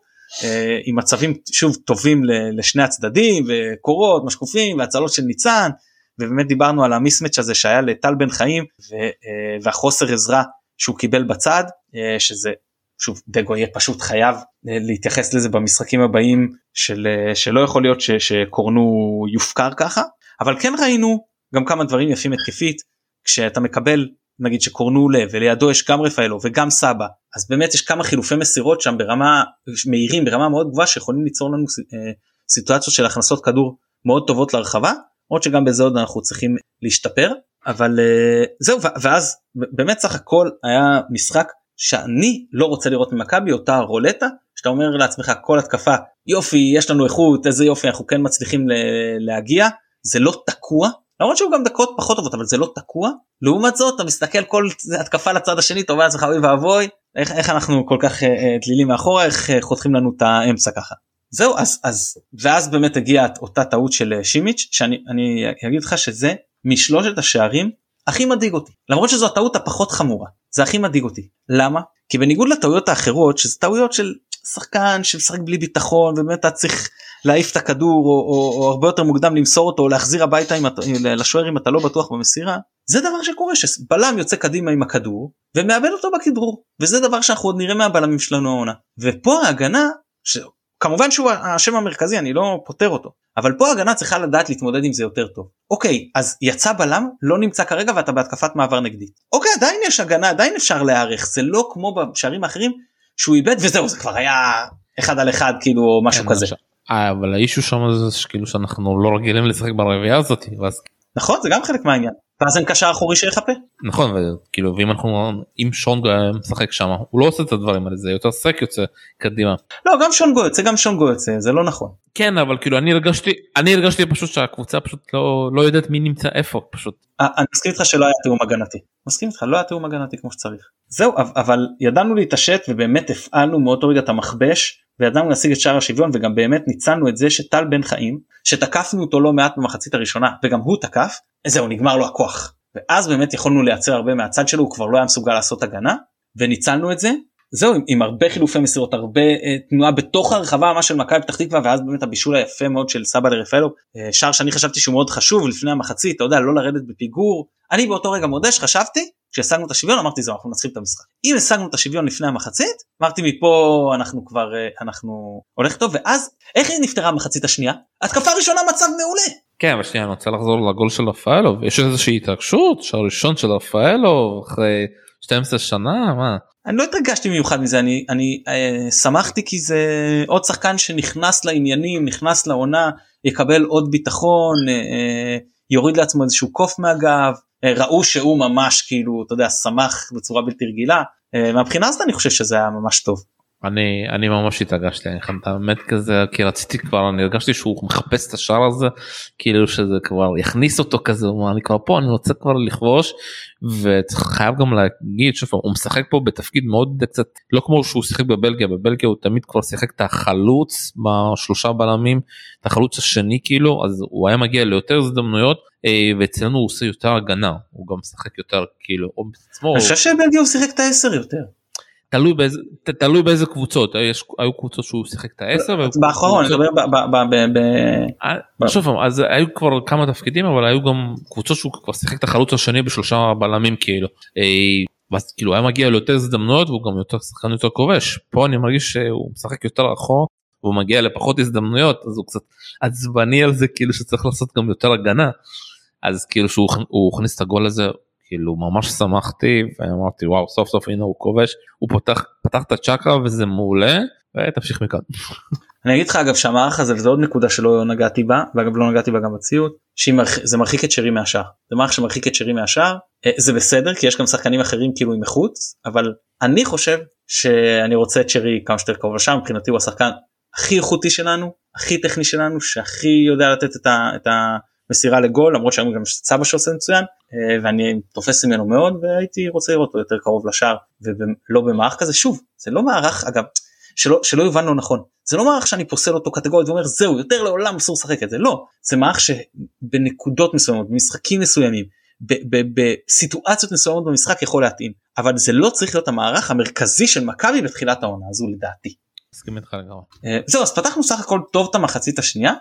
עם מצבים שוב טובים לשני הצדדים וקורות משקופים והצלות של ניצן ובאמת דיברנו על המיסמץ' הזה שהיה לטל בן חיים והחוסר עזרה שהוא קיבל בצד אה, שזה שוב דגו יהיה פשוט חייב אה, להתייחס לזה במשחקים הבאים של אה, שלא יכול להיות ש, שקורנו יופקר ככה. אבל כן ראינו גם כמה דברים יפים התקפית. כשאתה מקבל נגיד שקורנו עולה ולידו יש גם רפאלו וגם סבא אז באמת יש כמה חילופי מסירות שם ברמה מהירים ברמה מאוד גבוהה שיכולים ליצור לנו סיטואציות של הכנסות כדור מאוד טובות לרחבה עוד שגם בזה עוד אנחנו צריכים להשתפר אבל uh, זהו ואז באמת סך הכל היה משחק שאני לא רוצה לראות ממכבי אותה רולטה שאתה אומר לעצמך כל התקפה יופי יש לנו איכות איזה יופי אנחנו כן מצליחים להגיע זה לא תקוע למרות שהוא גם דקות פחות טובות אבל זה לא תקוע לעומת זאת אתה מסתכל כל התקפה לצד השני אתה אומר לעצמך אוי ואבוי איך, איך אנחנו כל כך uh, דלילים מאחורה איך uh, חותכים לנו את האמצע ככה. זהו אז אז ואז באמת הגיעה אותה טעות של שימיץ' שאני אגיד לך שזה משלושת השערים הכי מדאיג אותי. למרות שזו הטעות הפחות חמורה. זה הכי מדאיג אותי. למה? כי בניגוד לטעויות האחרות שזה טעויות של שחקן שמשחק בלי ביטחון ובאמת אתה צריך להעיף את הכדור או, או, או הרבה יותר מוקדם למסור אותו או להחזיר הביתה עם, לשוער אם אתה לא בטוח במסירה זה דבר שקורה שבלם יוצא קדימה עם הכדור ומאבד אותו בכדרור. וזה דבר שאנחנו עוד נראה מהבלמים שלנו העונה. ופה ההגנה כמובן שהוא השם המרכזי אני לא פותר אותו אבל פה ההגנה צריכה לדעת להתמודד עם זה יותר טוב. אוקיי אז יצא בלם לא נמצא כרגע ואתה בהתקפת מעבר נגדית. אוקיי עדיין יש הגנה עדיין אפשר להיערך זה לא כמו בשערים האחרים שהוא איבד וזהו זה כבר היה אחד על אחד כאילו או משהו כן, כזה. אה, אבל האישו שם זה כאילו שאנחנו לא רגילים לשחק ברביעייה הזאת ואז נכון זה גם חלק מהעניין. ואז אין קשר אחורי שיחפה. נכון וכאילו ואם אנחנו אם שונגו משחק שם הוא לא עושה את הדברים האלה זה יותר סק יוצא קדימה. לא גם שונגו יוצא גם שונגו יוצא זה לא נכון. כן אבל כאילו אני הרגשתי אני הרגשתי פשוט שהקבוצה פשוט לא לא יודעת מי נמצא איפה פשוט. אה, אני מסכים איתך שלא היה תיאום הגנתי. מסכים איתך לא היה תיאום הגנתי כמו שצריך. זהו אבל ידענו להתעשת ובאמת הפעלנו מאותו רגע את המכבש וידענו להשיג את שער השוויון וגם באמת ניצלנו את זה שטל בן חיים שתקפנו אותו לא מעט במחצית הראשונה וגם הוא תקף זהו נגמר לו הכוח. ואז באמת יכולנו לייצר הרבה מהצד שלו הוא כבר לא היה מסוגל לעשות הגנה וניצלנו את זה. זהו עם, עם הרבה חילופי מסירות הרבה uh, תנועה בתוך הרחבה ממש של מכבי פתח תקווה ואז באמת הבישול היפה מאוד של סבא לרפאלו uh, שער שאני חשבתי שהוא מאוד חשוב לפני המחצית אתה יודע לא לרדת בפיגור. אני באותו רגע מודה שחשבתי כשהשגנו את השוויון אמרתי זהו אנחנו מנצחים את המשחק. אם השגנו את השוויון לפני המחצית אמרתי מפה אנחנו כבר uh, אנחנו הולך טוב. ואז איך היא נפתרה המחצית השנייה? התקפה ראשונה מצב מעולה. כן אבל שנייה אני רוצה לחזור לגול של רפאלו יש איזושהי התרגשות שער ראשון של רפאלו אחרי 12 שנה? מה. אני לא התרגשתי מיוחד מזה אני אני אה, שמחתי כי זה עוד שחקן שנכנס לעניינים נכנס לעונה יקבל עוד ביטחון אה, אה, יוריד לעצמו איזשהו קוף מהגב. אה, ראו שהוא ממש כאילו אתה יודע שמח בצורה בלתי רגילה אה, מהבחינה הזאת אני חושב שזה היה ממש טוב. אני אני ממש התרגשתי אני חייב האמת כזה כי רציתי כבר אני הרגשתי שהוא מחפש את השער הזה כאילו שזה כבר יכניס אותו כזה הוא אני כבר פה אני רוצה כבר לכבוש וחייב גם להגיד שוב הוא משחק פה בתפקיד מאוד קצת לא כמו שהוא שיחק בבלגיה בבלגיה הוא תמיד כבר שיחק את החלוץ בשלושה בלמים את החלוץ השני כאילו אז הוא היה מגיע ליותר הזדמנויות אה, ואצלנו הוא עושה יותר הגנה הוא גם משחק יותר כאילו. אני חושב שבלגיה הוא שיחק את העשר יותר. תלוי באיזה תלוי באיזה קבוצות יש היו קבוצות שהוא שיחק את העשר באחרון אני מדבר ב... שוב אז היו כבר כמה תפקידים אבל היו גם קבוצות שהוא כבר שיחק את החלוץ השני בשלושה בלמים כאילו. ואז כאילו היה מגיע ליותר הזדמנויות והוא גם יותר שחקן יותר כובש פה אני מרגיש שהוא משחק יותר רחוק והוא מגיע לפחות הזדמנויות אז הוא קצת עצבני על זה כאילו שצריך לעשות גם יותר הגנה אז כאילו שהוא הכניס את הגול הזה כאילו ממש שמחתי ואמרתי וואו סוף סוף הנה הוא כובש הוא פותח פתח את הצ'קרה וזה מעולה ותמשיך מכאן. אני אגיד לך אגב שהמערך הזה וזה עוד נקודה שלא נגעתי בה ואגב לא נגעתי בה גם בציוד שזה מרחיק את שרי מהשאר זה מערך שמרחיק את שרי מהשאר אה, זה בסדר כי יש גם שחקנים אחרים כאילו עם מחוץ אבל אני חושב שאני רוצה את שרי כמה שיותר קרוב לשם מבחינתי הוא השחקן הכי איכותי שלנו הכי טכני שלנו שהכי יודע לתת את, ה, את המסירה לגול למרות שהיום גם סבא שעושה מצוין אה, ואני תופס ממנו מאוד והייתי רוצה לראות אותו יותר קרוב לשער ולא במערך כזה שוב זה לא מערך אגב שלא שלא יובן נכון זה לא מערך שאני פוסל אותו קטגורית ואומר זהו יותר לעולם אסור לשחק את זה לא זה מערך שבנקודות מסוימות במשחקים מסוימים בסיטואציות מסוימות במשחק יכול להתאים אבל זה לא צריך להיות המערך המרכזי של מכבי בתחילת העונה הזו לדעתי. מסכים איתך לגמרי. אה, זהו אז פתחנו סך הכל טוב את המחצית השנייה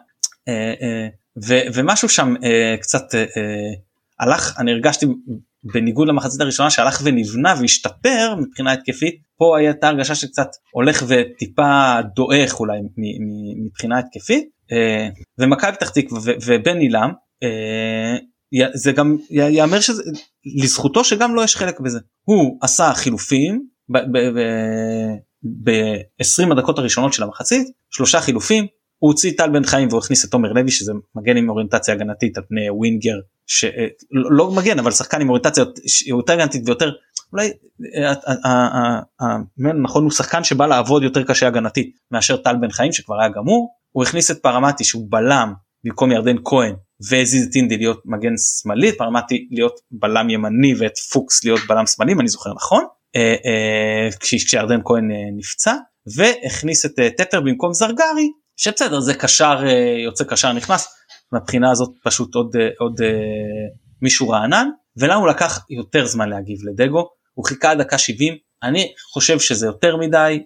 אה, אה, ומשהו שם קצת הלך אני הרגשתי בניגוד למחצית הראשונה שהלך ונבנה והשתפר מבחינה התקפית פה הייתה הרגשה שקצת הולך וטיפה דועך אולי מבחינה התקפית ומכבי פתח תקווה ובן עילם זה גם יאמר שזה לזכותו שגם לו לא יש חלק בזה הוא עשה חילופים ב-20 הדקות הראשונות של המחצית שלושה חילופים הוא הוציא טל בן חיים והוא הכניס את תומר לוי שזה מגן עם אוריינטציה הגנתית על פני ווינגר שלא לא מגן אבל שחקן עם אוריינטציה יותר הגנתית ויותר אולי נכון הוא שחקן שבא לעבוד יותר קשה הגנתית מאשר טל בן חיים שכבר היה גמור. הוא הכניס את פרמטי שהוא בלם במקום ירדן כהן והזיז את אינדי להיות מגן שמאלי פרמטי להיות בלם ימני ואת פוקס להיות בלם שמאלי אם אני זוכר נכון אה, אה, כשירדן כהן אה, נפצע והכניס את טטר במקום זרגרי שבסדר זה קשר יוצא קשר נכנס מהבחינה הזאת פשוט עוד עוד מישהו רענן הוא לקח יותר זמן להגיב לדגו? הוא חיכה דקה 70 אני חושב שזה יותר מדי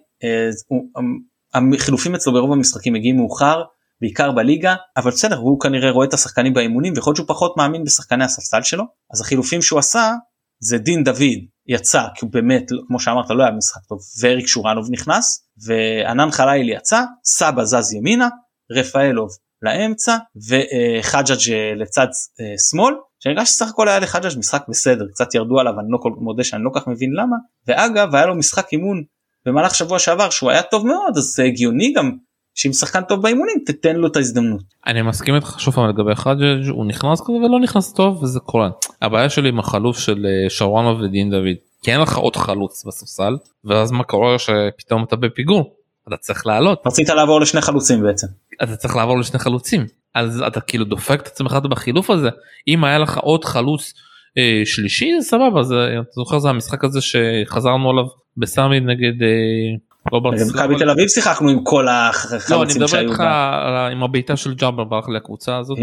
החילופים אצלו ברוב המשחקים מגיעים מאוחר בעיקר בליגה אבל בסדר הוא כנראה רואה את השחקנים באימונים ויכול להיות שהוא פחות מאמין בשחקני הספסל שלו. אז החילופים שהוא עשה זה דין דוד יצא כי הוא באמת כמו שאמרת לא היה משחק טוב ואריק שורנוב נכנס וענן חלילי יצא סבא זז ימינה רפאלוב לאמצע וחג'אג' לצד אה, שמאל שהרגשתי שסך הכל היה לחג'אג' משחק בסדר קצת ירדו עליו אני לא כל, מודה שאני לא כך מבין למה ואגב היה לו משחק אימון במהלך שבוע שעבר שהוא היה טוב מאוד אז זה הגיוני גם שאם שחקן טוב באימונים תתן לו את ההזדמנות. אני מסכים איתך שוב פעם לגבי חג'אג' הוא נכנס כזה ולא נכנס טוב וזה קורה. הבעיה שלי עם החלוף של אה, שוואנוב ודין דוד כי אין לך עוד חלוץ בספסל ואז מה קורה שפתאום אתה בפיגור אתה צריך לעלות. רצית לעבור לשני חלוצים בעצם. אתה צריך לעבור לשני חלוצים אז אתה כאילו דופק את עצמך בחילוף הזה אם היה לך עוד חלוץ אה, שלישי זה סבבה זה אתה זוכר זה המשחק הזה שחזרנו עליו בסמי נגד אה, לא במכבי תל אביב שיחקנו עם כל החלוצים לא, אני מדבר איתך עם הבעיטה של ג'אבר ברח לקבוצה הזאת.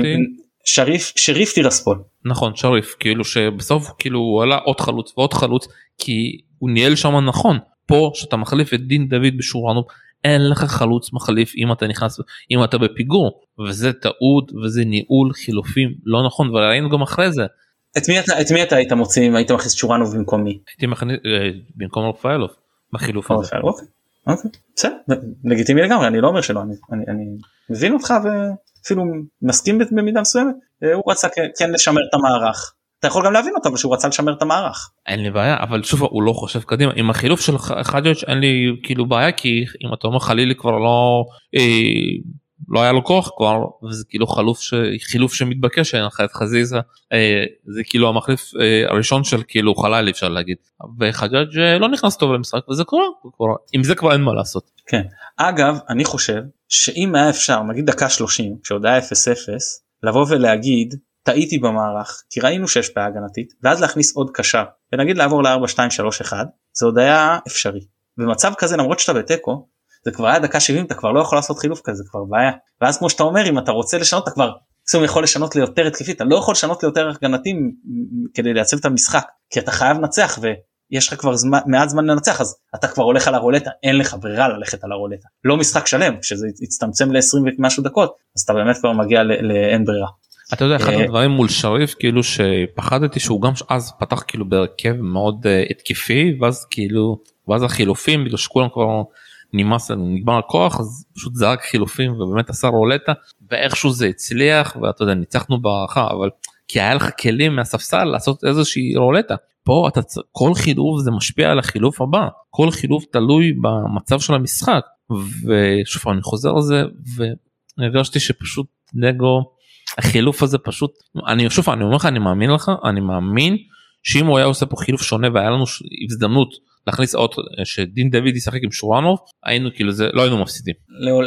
שריף שריף טירספול. נכון שריף כאילו שבסוף כאילו הוא עלה עוד חלוץ ועוד חלוץ כי הוא ניהל שם נכון פה שאתה מחליף את דין דוד בשורנו אין לך חלוץ מחליף אם אתה נכנס אם אתה בפיגור וזה טעות וזה ניהול חילופים לא נכון וראינו גם אחרי זה. את מי אתה את מי אתה היית מוציא אם היית מכניס שורנוב במקום מי? הייתי מכניס אה, במקום רפאלוב בחילוף הזה. אוקיי. אוקיי, בסדר, לגיטימי לגמרי, אני לא אומר שלא, אני, אני, אני מבין אותך ואפילו מסכים במידה מסוימת, אה, הוא רצה כן לשמר את המערך. אתה יכול גם להבין אותו אבל שהוא רצה לשמר את המערך. אין לי בעיה אבל שוב הוא לא חושב קדימה עם החילוף של חג'ג' אין לי כאילו בעיה כי אם אתה אומר חלילי כבר לא אה, לא היה לו כוח כבר וזה כאילו חלוף ש... חילוף שמתבקש אין לך את חזיזה אה, זה כאילו המחליף אה, הראשון של כאילו חלל אפשר להגיד וחג'אג' אה, לא נכנס טוב למשחק וזה קורה, קורה עם זה כבר אין מה לעשות. כן אגב אני חושב שאם היה אפשר נגיד דקה 30 כשעוד היה 0-0 לבוא ולהגיד טעיתי במערך כי ראינו שיש בעיה הגנתית ואז להכניס עוד קשר ונגיד לעבור ל-4-2-3-1 זה עוד היה אפשרי. במצב כזה למרות שאתה בתיקו זה כבר היה דקה 70 אתה כבר לא יכול לעשות חילוף כזה כבר בעיה. ואז כמו שאתה אומר אם אתה רוצה לשנות אתה כבר מקסימום יכול לשנות ליותר התקפית. אתה לא יכול לשנות ליותר הגנתי כדי לייצב את המשחק כי אתה חייב לנצח יש לך כבר זמן, מעט זמן לנצח אז אתה כבר הולך על הרולטה אין לך ברירה ללכת על הרולטה. לא משחק שלם כשזה יצטמצם ל-20 ומשהו דקות אז אתה באמת כבר מגיע לאין ברירה. אתה יודע אחד הדברים מול שריף כאילו שפחדתי שהוא גם אז פתח כאילו בהרכב מאוד התקפי ואז כאילו ואז החילופים בגלל שכולם כבר נמאס לנו נגמר הכוח אז פשוט זרק חילופים ובאמת עשה רולטה ואיכשהו זה הצליח ואתה יודע ניצחנו בהערכה אבל כי היה לך כלים מהספסל לעשות איזושהי רולטה. פה אתה כל חילוף זה משפיע על החילוף הבא. כל חילוף תלוי במצב של המשחק. ושוב אני חוזר על זה והרגשתי שפשוט נגו החילוף הזה פשוט אני שוב אני אומר לך אני מאמין לך אני מאמין שאם הוא היה עושה פה חילוף שונה והיה לנו הזדמנות להכניס עוד שדין דוד ישחק עם שורנוב היינו כאילו זה לא היינו מפסידים.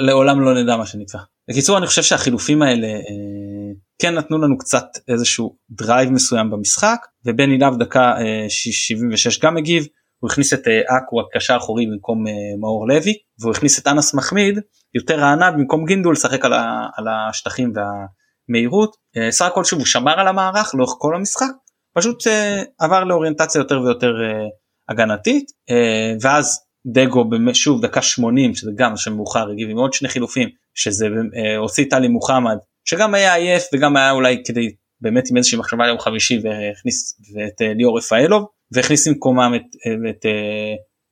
לעולם לא נדע מה שנקרא. בקיצור אני חושב שהחילופים האלה אה, כן נתנו לנו קצת איזשהו drive מסוים במשחק ובני לאו דקה אה, 76 גם הגיב הוא הכניס את אה, אקו הקשר האחורי במקום אה, מאור לוי והוא הכניס את אנס מחמיד יותר רענן במקום גינדול לשחק על, על השטחים והמהירות. אה, סך הכל שוב הוא שמר על המערך לאורך כל המשחק פשוט אה, עבר לאוריינטציה יותר ויותר אה, הגנתית אה, ואז דגו שוב דקה 80 שזה גם שם מאוחר הגיב עם עוד שני חילופים שזה אה, הוציא טלי מוחמד שגם היה עייף וגם היה אולי כדי באמת עם איזושהי מחשבה ליום חמישי והכניס את אה, ליאור רפאלוב והכניס במקומם את, את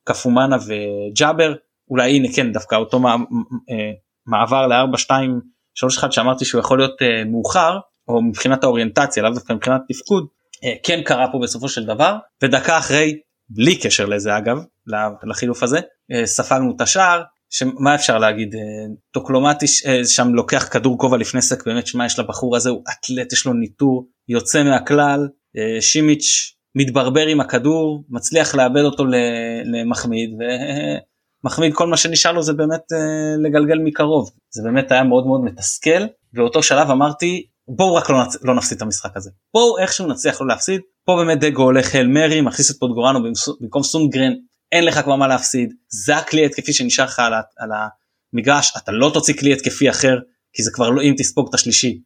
קפומנה וג'אבר. אולי הנה כן דווקא אותו מעבר ל-4 2 3 1 שאמרתי שהוא יכול להיות מאוחר או מבחינת האוריינטציה לאו דווקא מבחינת תפקוד כן קרה פה בסופו של דבר. ודקה אחרי בלי קשר לזה אגב לחילוף הזה אה, ספגנו את השער שמה אפשר להגיד אה, טוקלומטי אה, שם לוקח כדור כובע לפני סק באמת שמה יש לבחור הזה הוא אתלט יש לו ניטור יוצא מהכלל שימיץ' מתברבר עם הכדור מצליח לאבד אותו למחמיד ומחמיד כל מה שנשאר לו זה באמת לגלגל מקרוב. זה באמת היה מאוד מאוד מתסכל באותו שלב אמרתי בואו רק לא, נצ... לא נפסיד את המשחק הזה. בואו איכשהו נצליח לא להפסיד פה באמת דגו הולך אל מרי מכניס את פוטגורנו במקום סונגרן אין לך כבר מה להפסיד זה הכלי התקפי שנשאר לך על, על המגרש אתה לא תוציא כלי התקפי אחר כי זה כבר לא אם תספוג את השלישי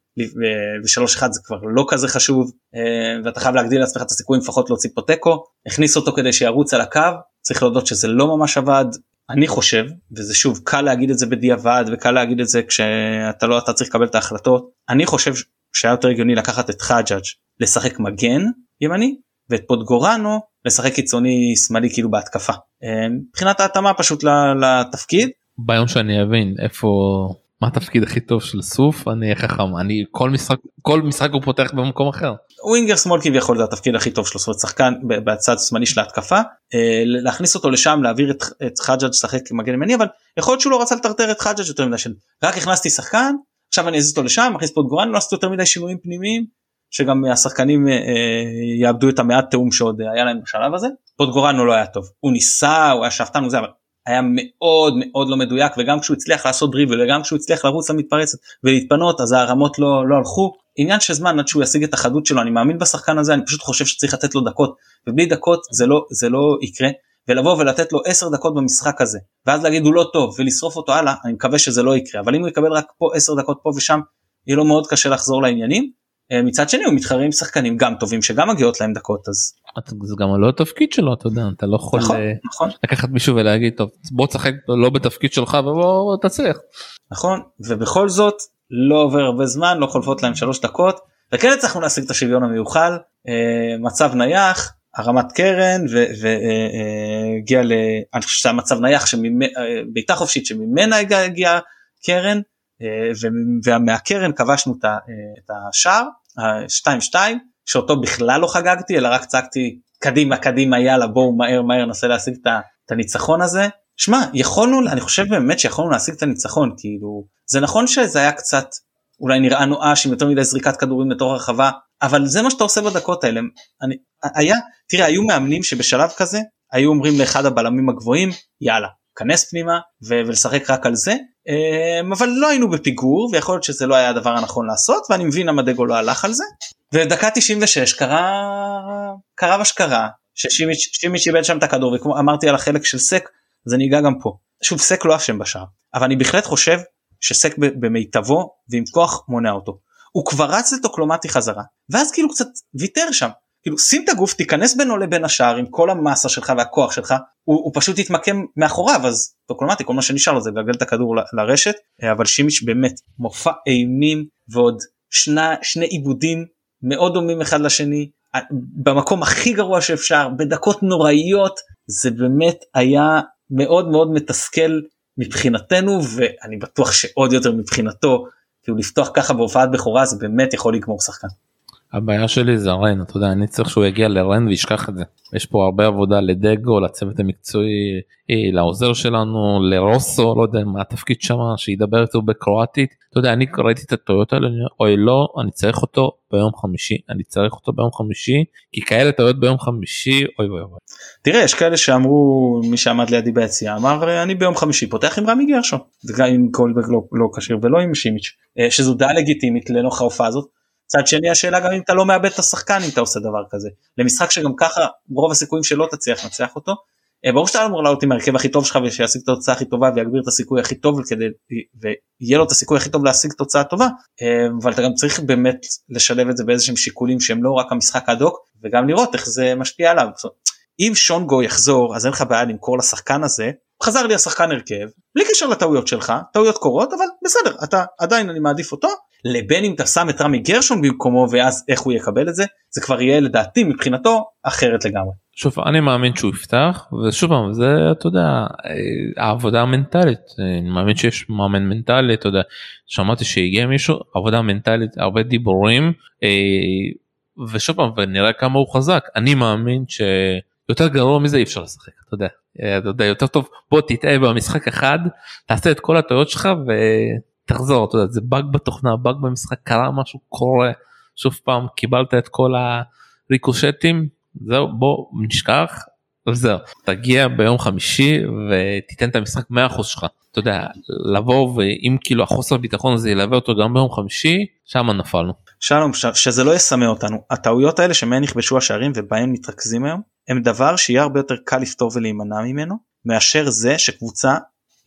ושלוש אחד זה כבר לא כזה חשוב אה, ואתה חייב להגדיל לעצמך את הסיכויים לפחות להוציא פה תיקו. הכניס אותו כדי שירוץ על הקו צריך להודות שזה לא ממש עבד. אני חושב וזה שוב קל להגיד את זה בדיעבד וקל להגיד את זה כשאתה לא אתה צריך לקבל את ההחלטות. אני חושב שהיה יותר הגיוני לקחת את חג'אג' לשחק מגן ימני ואת פוטגורנו לשחק קיצוני שמאלי כאילו בהתקפה אה, מבחינת ההתאמה פשוט לתפקיד. ביום שאני אבין איפה מה התפקיד הכי טוב של סוף אני חכם אני כל משחק כל משחק הוא פותח במקום אחר. winger שמאל כביכול זה התפקיד הכי טוב שלו זאת אומרת שחקן בצד שמאלי של ההתקפה אה, להכניס אותו לשם להעביר את, את חג'אג' לשחק מגן ימני אבל יכול להיות שהוא לא רצה לטרטר את חג'אג' יותר מדי של רק הכנסתי שחקן עכשיו אני אזיז אותו לשם מכניס פה את גורן לא עשיתי יותר מדי שינויים פנימיים שגם השחקנים אה, אה, יאבדו את המעט תיאום שעוד היה להם בשלב הזה. בוא, גורנו לא היה טוב. הוא ניסה הוא היה שאפתן וזה אבל היה מאוד מאוד לא מדויק וגם כשהוא הצליח לעשות דריבל וגם כשהוא הצליח לרוץ למתפרצת ולהתפנות אז הרמות לא, לא הלכו. עניין של זמן עד שהוא ישיג את החדות שלו אני מאמין בשחקן הזה אני פשוט חושב שצריך לתת לו דקות ובלי דקות זה לא זה לא יקרה. ולבוא ולתת לו 10 דקות במשחק הזה ואז להגיד הוא לא טוב ולשרוף אותו הלאה אני מקווה שזה לא יקרה. אבל אם הוא יקבל רק פה 10 דקות פה ושם יהיה לו מאוד קשה לחזור לעניינים מצד שני הוא מתחרה עם שחקנים גם טובים שגם מגיעות להם דקות אז זה גם לא התפקיד שלו אתה יודע אתה לא יכול נכון, אה, נכון. לקחת מישהו ולהגיד טוב בוא תשחק לא בתפקיד שלך ובוא תצליח. נכון ובכל זאת לא עובר הרבה זמן לא חולפות להם שלוש דקות וכן הצלחנו להשיג את השוויון המיוחל אה, מצב נייח הרמת קרן והגיע ל... אני חושב שזה מצב נייח שבעיטה חופשית שממנה הגיעה קרן ומהקרן כבשנו את השער 2-2 שאותו בכלל לא חגגתי אלא רק צעקתי קדימה קדימה יאללה בואו מהר מהר ננסה להשיג את הניצחון הזה. שמע יכולנו אני חושב באמת שיכולנו להשיג את הניצחון כאילו זה נכון שזה היה קצת אולי נראה נואש עם יותר מדי זריקת כדורים לתוך הרחבה אבל זה מה שאתה עושה בדקות האלה אני היה תראה היו מאמנים שבשלב כזה היו אומרים לאחד הבלמים הגבוהים יאללה כנס פנימה ולשחק רק על זה אבל לא היינו בפיגור ויכול להיות שזה לא היה הדבר הנכון לעשות ואני מבין למה דגו לא הלך על זה. ודקה 96 קרה קרה מה שקרה ששימיץ' איבד שם את הכדור וכמו אמרתי על החלק של סק אז אני אגע גם פה. שוב סק לא אשם בשער אבל אני בהחלט חושב שסק במיטבו ועם כוח מונע אותו. הוא כבר רץ לטוקלומטי חזרה ואז כאילו קצת ויתר שם כאילו שים את הגוף תיכנס בינו לבין השאר עם כל המסה שלך והכוח שלך הוא, הוא פשוט יתמקם מאחוריו אז אוטומטי כל מה שנשאר לו זה לגלגל את הכדור ל, לרשת אבל שימיץ' באמת מופע אימים ועוד שני, שני עיבודים מאוד דומים אחד לשני במקום הכי גרוע שאפשר בדקות נוראיות זה באמת היה מאוד מאוד מתסכל מבחינתנו ואני בטוח שעוד יותר מבחינתו כאילו לפתוח ככה בהופעת בכורה זה באמת יכול לגמור שחקן. הבעיה שלי זה רן אתה יודע אני צריך שהוא יגיע לרן וישכח את זה. יש פה הרבה עבודה לדגו לצוות המקצועי אה, לעוזר שלנו לרוסו לא יודע מה התפקיד שם שידבר איתו בקרואטית. אתה יודע אני ראיתי את הטעויות האלה אוי לא אני צריך אותו ביום חמישי אני צריך אותו ביום חמישי כי כאלה טעויות ביום חמישי אוי אוי אוי. תראה יש כאלה שאמרו מי שעמד לידי ביציאה אמר אני ביום חמישי פותח עם רמי גרשון. וגם עם קולברג לא, לא כשיר ולא עם שימיץ' אה, שזו דעה לגיטימית לנוכח ההופעה הזאת צד שני השאלה גם אם אתה לא מאבד את השחקן אם אתה עושה דבר כזה למשחק שגם ככה רוב הסיכויים שלא תצליח לנצח אותו. אה, ברור שאתה אמור לעלות עם ההרכב הכי טוב שלך ושישיג את התוצאה הכי טובה ויגביר את הסיכוי הכי טוב כדי ויהיה לו את הסיכוי הכי טוב להשיג תוצאה טובה אה, אבל אתה גם צריך באמת לשלב את זה באיזשהם שיקולים שהם לא רק המשחק הדוק וגם לראות איך זה משפיע עליו. אם שונגו יחזור אז אין לך בעיה למכור לשחקן הזה חזר לי השחקן הרכב בלי קשר לטעויות שלך טעויות קורות אבל בסדר אתה עדיין אני מעדיף אותו לבין אם אתה שם את רמי גרשון במקומו ואז איך הוא יקבל את זה זה כבר יהיה לדעתי מבחינתו אחרת לגמרי. שוב אני מאמין שהוא יפתח ושוב פעם זה אתה יודע העבודה המנטלית אני מאמין שיש מאמן מנטלי אתה יודע שמעתי שהגיע מישהו עבודה מנטלית הרבה דיבורים אה, ושוב פעם ונראה כמה הוא חזק אני מאמין שיותר גרוע מזה אי אפשר לשחק אתה יודע אתה יודע יותר טוב בוא תטעה במשחק אחד תעשה את כל הטעויות שלך תחזור אתה יודע זה באג בתוכנה באג במשחק קרה משהו קורה. שוב פעם קיבלת את כל הריקושטים זהו בוא נשכח וזהו. תגיע ביום חמישי ותיתן את המשחק 100% שלך. אתה יודע לבוא ואם כאילו החוסר ביטחון הזה ילווה אותו גם ביום חמישי שם נפלנו. שלום שזה לא יסמא אותנו. הטעויות האלה שמהן נכבשו השערים ובהם מתרכזים היום הם דבר שיהיה הרבה יותר קל לפתור ולהימנע ממנו מאשר זה שקבוצה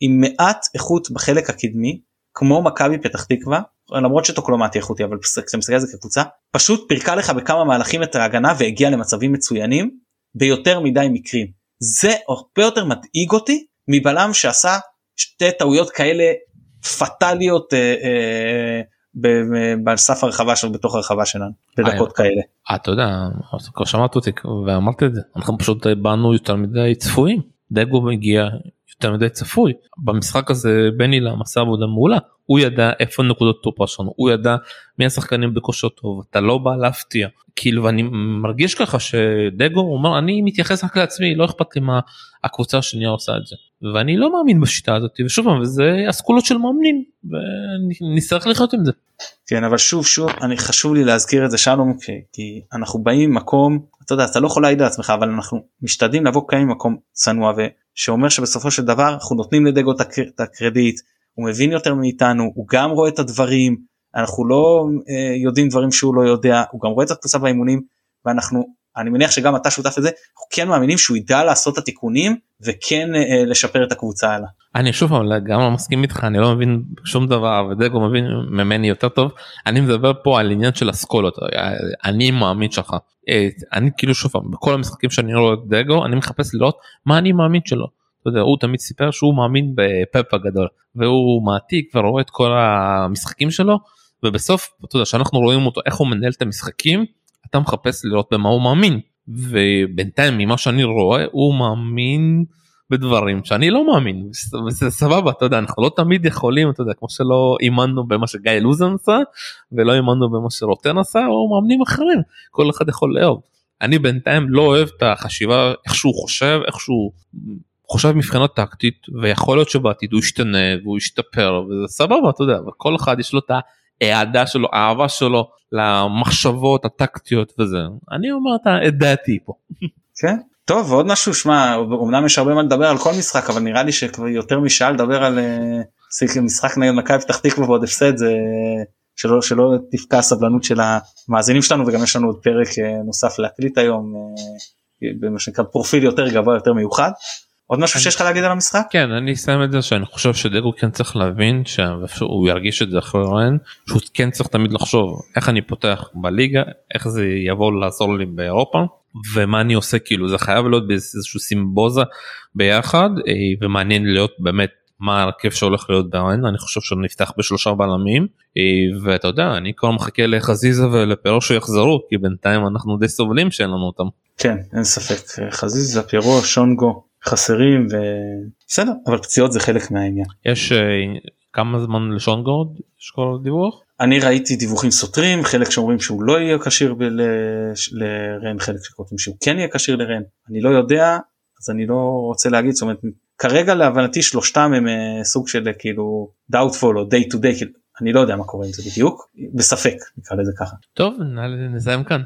עם מעט איכות בחלק הקדמי כמו מכבי פתח תקווה למרות שטוקלומטי איכותי אבל כשאתה מסתכל על זה כקבוצה פשוט פירקה לך בכמה מהלכים את ההגנה והגיעה למצבים מצוינים ביותר מדי מקרים. זה הרבה יותר מדאיג אותי מבלם שעשה שתי טעויות כאלה פטאליות אה, אה, בסף הרחבה שלו בתוך הרחבה שלנו בדקות אה, כאלה. אתה יודע כבר שמעת אותי ואמרתי את זה. אנחנו פשוט באנו יותר מדי צפויים. דגו מגיע יותר מדי צפוי. במשחק הזה בני לם עשה עבודה מעולה. הוא ידע איפה נקודות תורפה שלנו. הוא ידע מי השחקנים בכושר טוב. אתה לא בא להפתיע. כאילו ואני מרגיש ככה שדגו אומר אני מתייחס רק לעצמי לא אכפת לי מה הקבוצה השנייה עושה את זה ואני לא מאמין בשיטה הזאת ושוב פעם וזה אסכולות של מאמנים ונצטרך לחיות עם זה. כן אבל שוב שוב אני חשוב לי להזכיר את זה שלום כי אנחנו באים ממקום אתה יודע אתה לא יכול להעיד על עצמך אבל אנחנו משתדלים לבוא כאן ממקום צנוע ושאומר שבסופו של דבר אנחנו נותנים לדגו את הקרדיט הוא מבין יותר מאיתנו הוא גם רואה את הדברים אנחנו לא אה, יודעים דברים שהוא לא יודע הוא גם רואה את הקבוצה באימונים ואנחנו אני מניח שגם אתה שותף לזה אנחנו כן מאמינים שהוא ידע לעשות את התיקונים וכן אה, לשפר את הקבוצה הלאה. אני שוב פעם גם לא מסכים איתך אני לא מבין שום דבר ודגו מבין ממני יותר טוב אני מדבר פה על עניין של אסכולות אני מאמין שלך אה, אני כאילו שוב פעם בכל המשחקים שאני רואה את דגו אני מחפש לראות מה אני מאמין שלו. אתה יודע, הוא תמיד סיפר שהוא מאמין בפאפ הגדול והוא מעתיק ורואה את כל המשחקים שלו ובסוף אתה יודע שאנחנו רואים אותו איך הוא מנהל את המשחקים אתה מחפש לראות במה הוא מאמין ובינתיים ממה שאני רואה הוא מאמין בדברים שאני לא מאמין וזה סבבה אתה יודע אנחנו לא תמיד יכולים אתה יודע כמו שלא אימנו במה שגיא לוזן עשה ולא אימנו במה שרוטן עשה או מאמנים אחרים כל אחד יכול לאהוב. אני בינתיים לא אוהב את החשיבה איך שהוא חושב איך שהוא חושב מבחינה טקטית ויכול להיות שבעתיד הוא ישתנה והוא ישתפר וזה סבבה אתה יודע וכל אחד יש לו את האהדה שלו האהבה שלו למחשבות הטקטיות וזה אני אומר את דעתי פה. כן טוב ועוד משהו שמע אמנם יש הרבה מה לדבר על כל משחק אבל נראה לי שכבר יותר משעה לדבר על uh, משחק נגד מכבי פתח תקווה ועוד הפסד זה שלא שלא תפקע הסבלנות של המאזינים שלנו וגם יש לנו עוד פרק uh, נוסף להקליט היום uh, במה שנקרא פרופיל יותר גבוה יותר מיוחד. עוד משהו שיש לך להגיד על המשחק? כן אני אסיים את זה שאני חושב שדגו כן צריך להבין שהוא ירגיש את זה אחרי רן שהוא כן צריך תמיד לחשוב איך אני פותח בליגה איך זה יבוא לעזור לי באירופה ומה אני עושה כאילו זה חייב להיות באיזשהו סימבוזה ביחד אה, ומעניין להיות באמת מה הרכב שהולך להיות בארן אני חושב שהוא נפתח בשלושה בלמים אה, ואתה יודע אני כבר מחכה לחזיזה ולפירו שיחזרו כי בינתיים אנחנו די סובלים שאין לנו אותם. כן אין ספק חזיזה פירו שונגו חסרים ובסדר אבל פציעות זה חלק מהעניין. יש uh, כמה זמן לשונגו יש כל דיווח? אני ראיתי דיווחים סותרים חלק שאומרים שהוא לא יהיה כשיר לרן חלק שכותבים שהוא כן יהיה כשיר לרן אני לא יודע אז אני לא רוצה להגיד זאת אומרת כרגע להבנתי שלושתם הם uh, סוג של כאילו doubtful או day to day כאילו, אני לא יודע מה קורה עם זה בדיוק בספק נקרא לזה ככה. טוב נסיים כאן.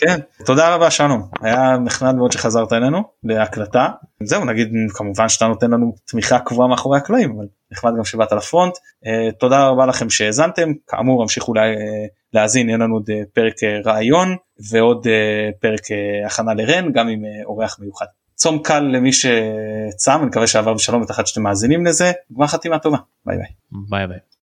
כן תודה רבה שלום היה נחמד מאוד שחזרת אלינו להקלטה זהו נגיד כמובן שאתה נותן לנו תמיכה קבועה מאחורי הקלעים אבל נחמד גם שבאת לפרונט uh, תודה רבה לכם שהאזנתם כאמור המשיכו לה, uh, להאזין יהיה לנו עוד uh, פרק רעיון ועוד פרק הכנה לרן גם עם אורח מיוחד. צום קל למי שצם אני מקווה שעבר בשלום ועד שאתם מאזינים לזה גמר חתימה טובה ביי ביי. ביי ביי.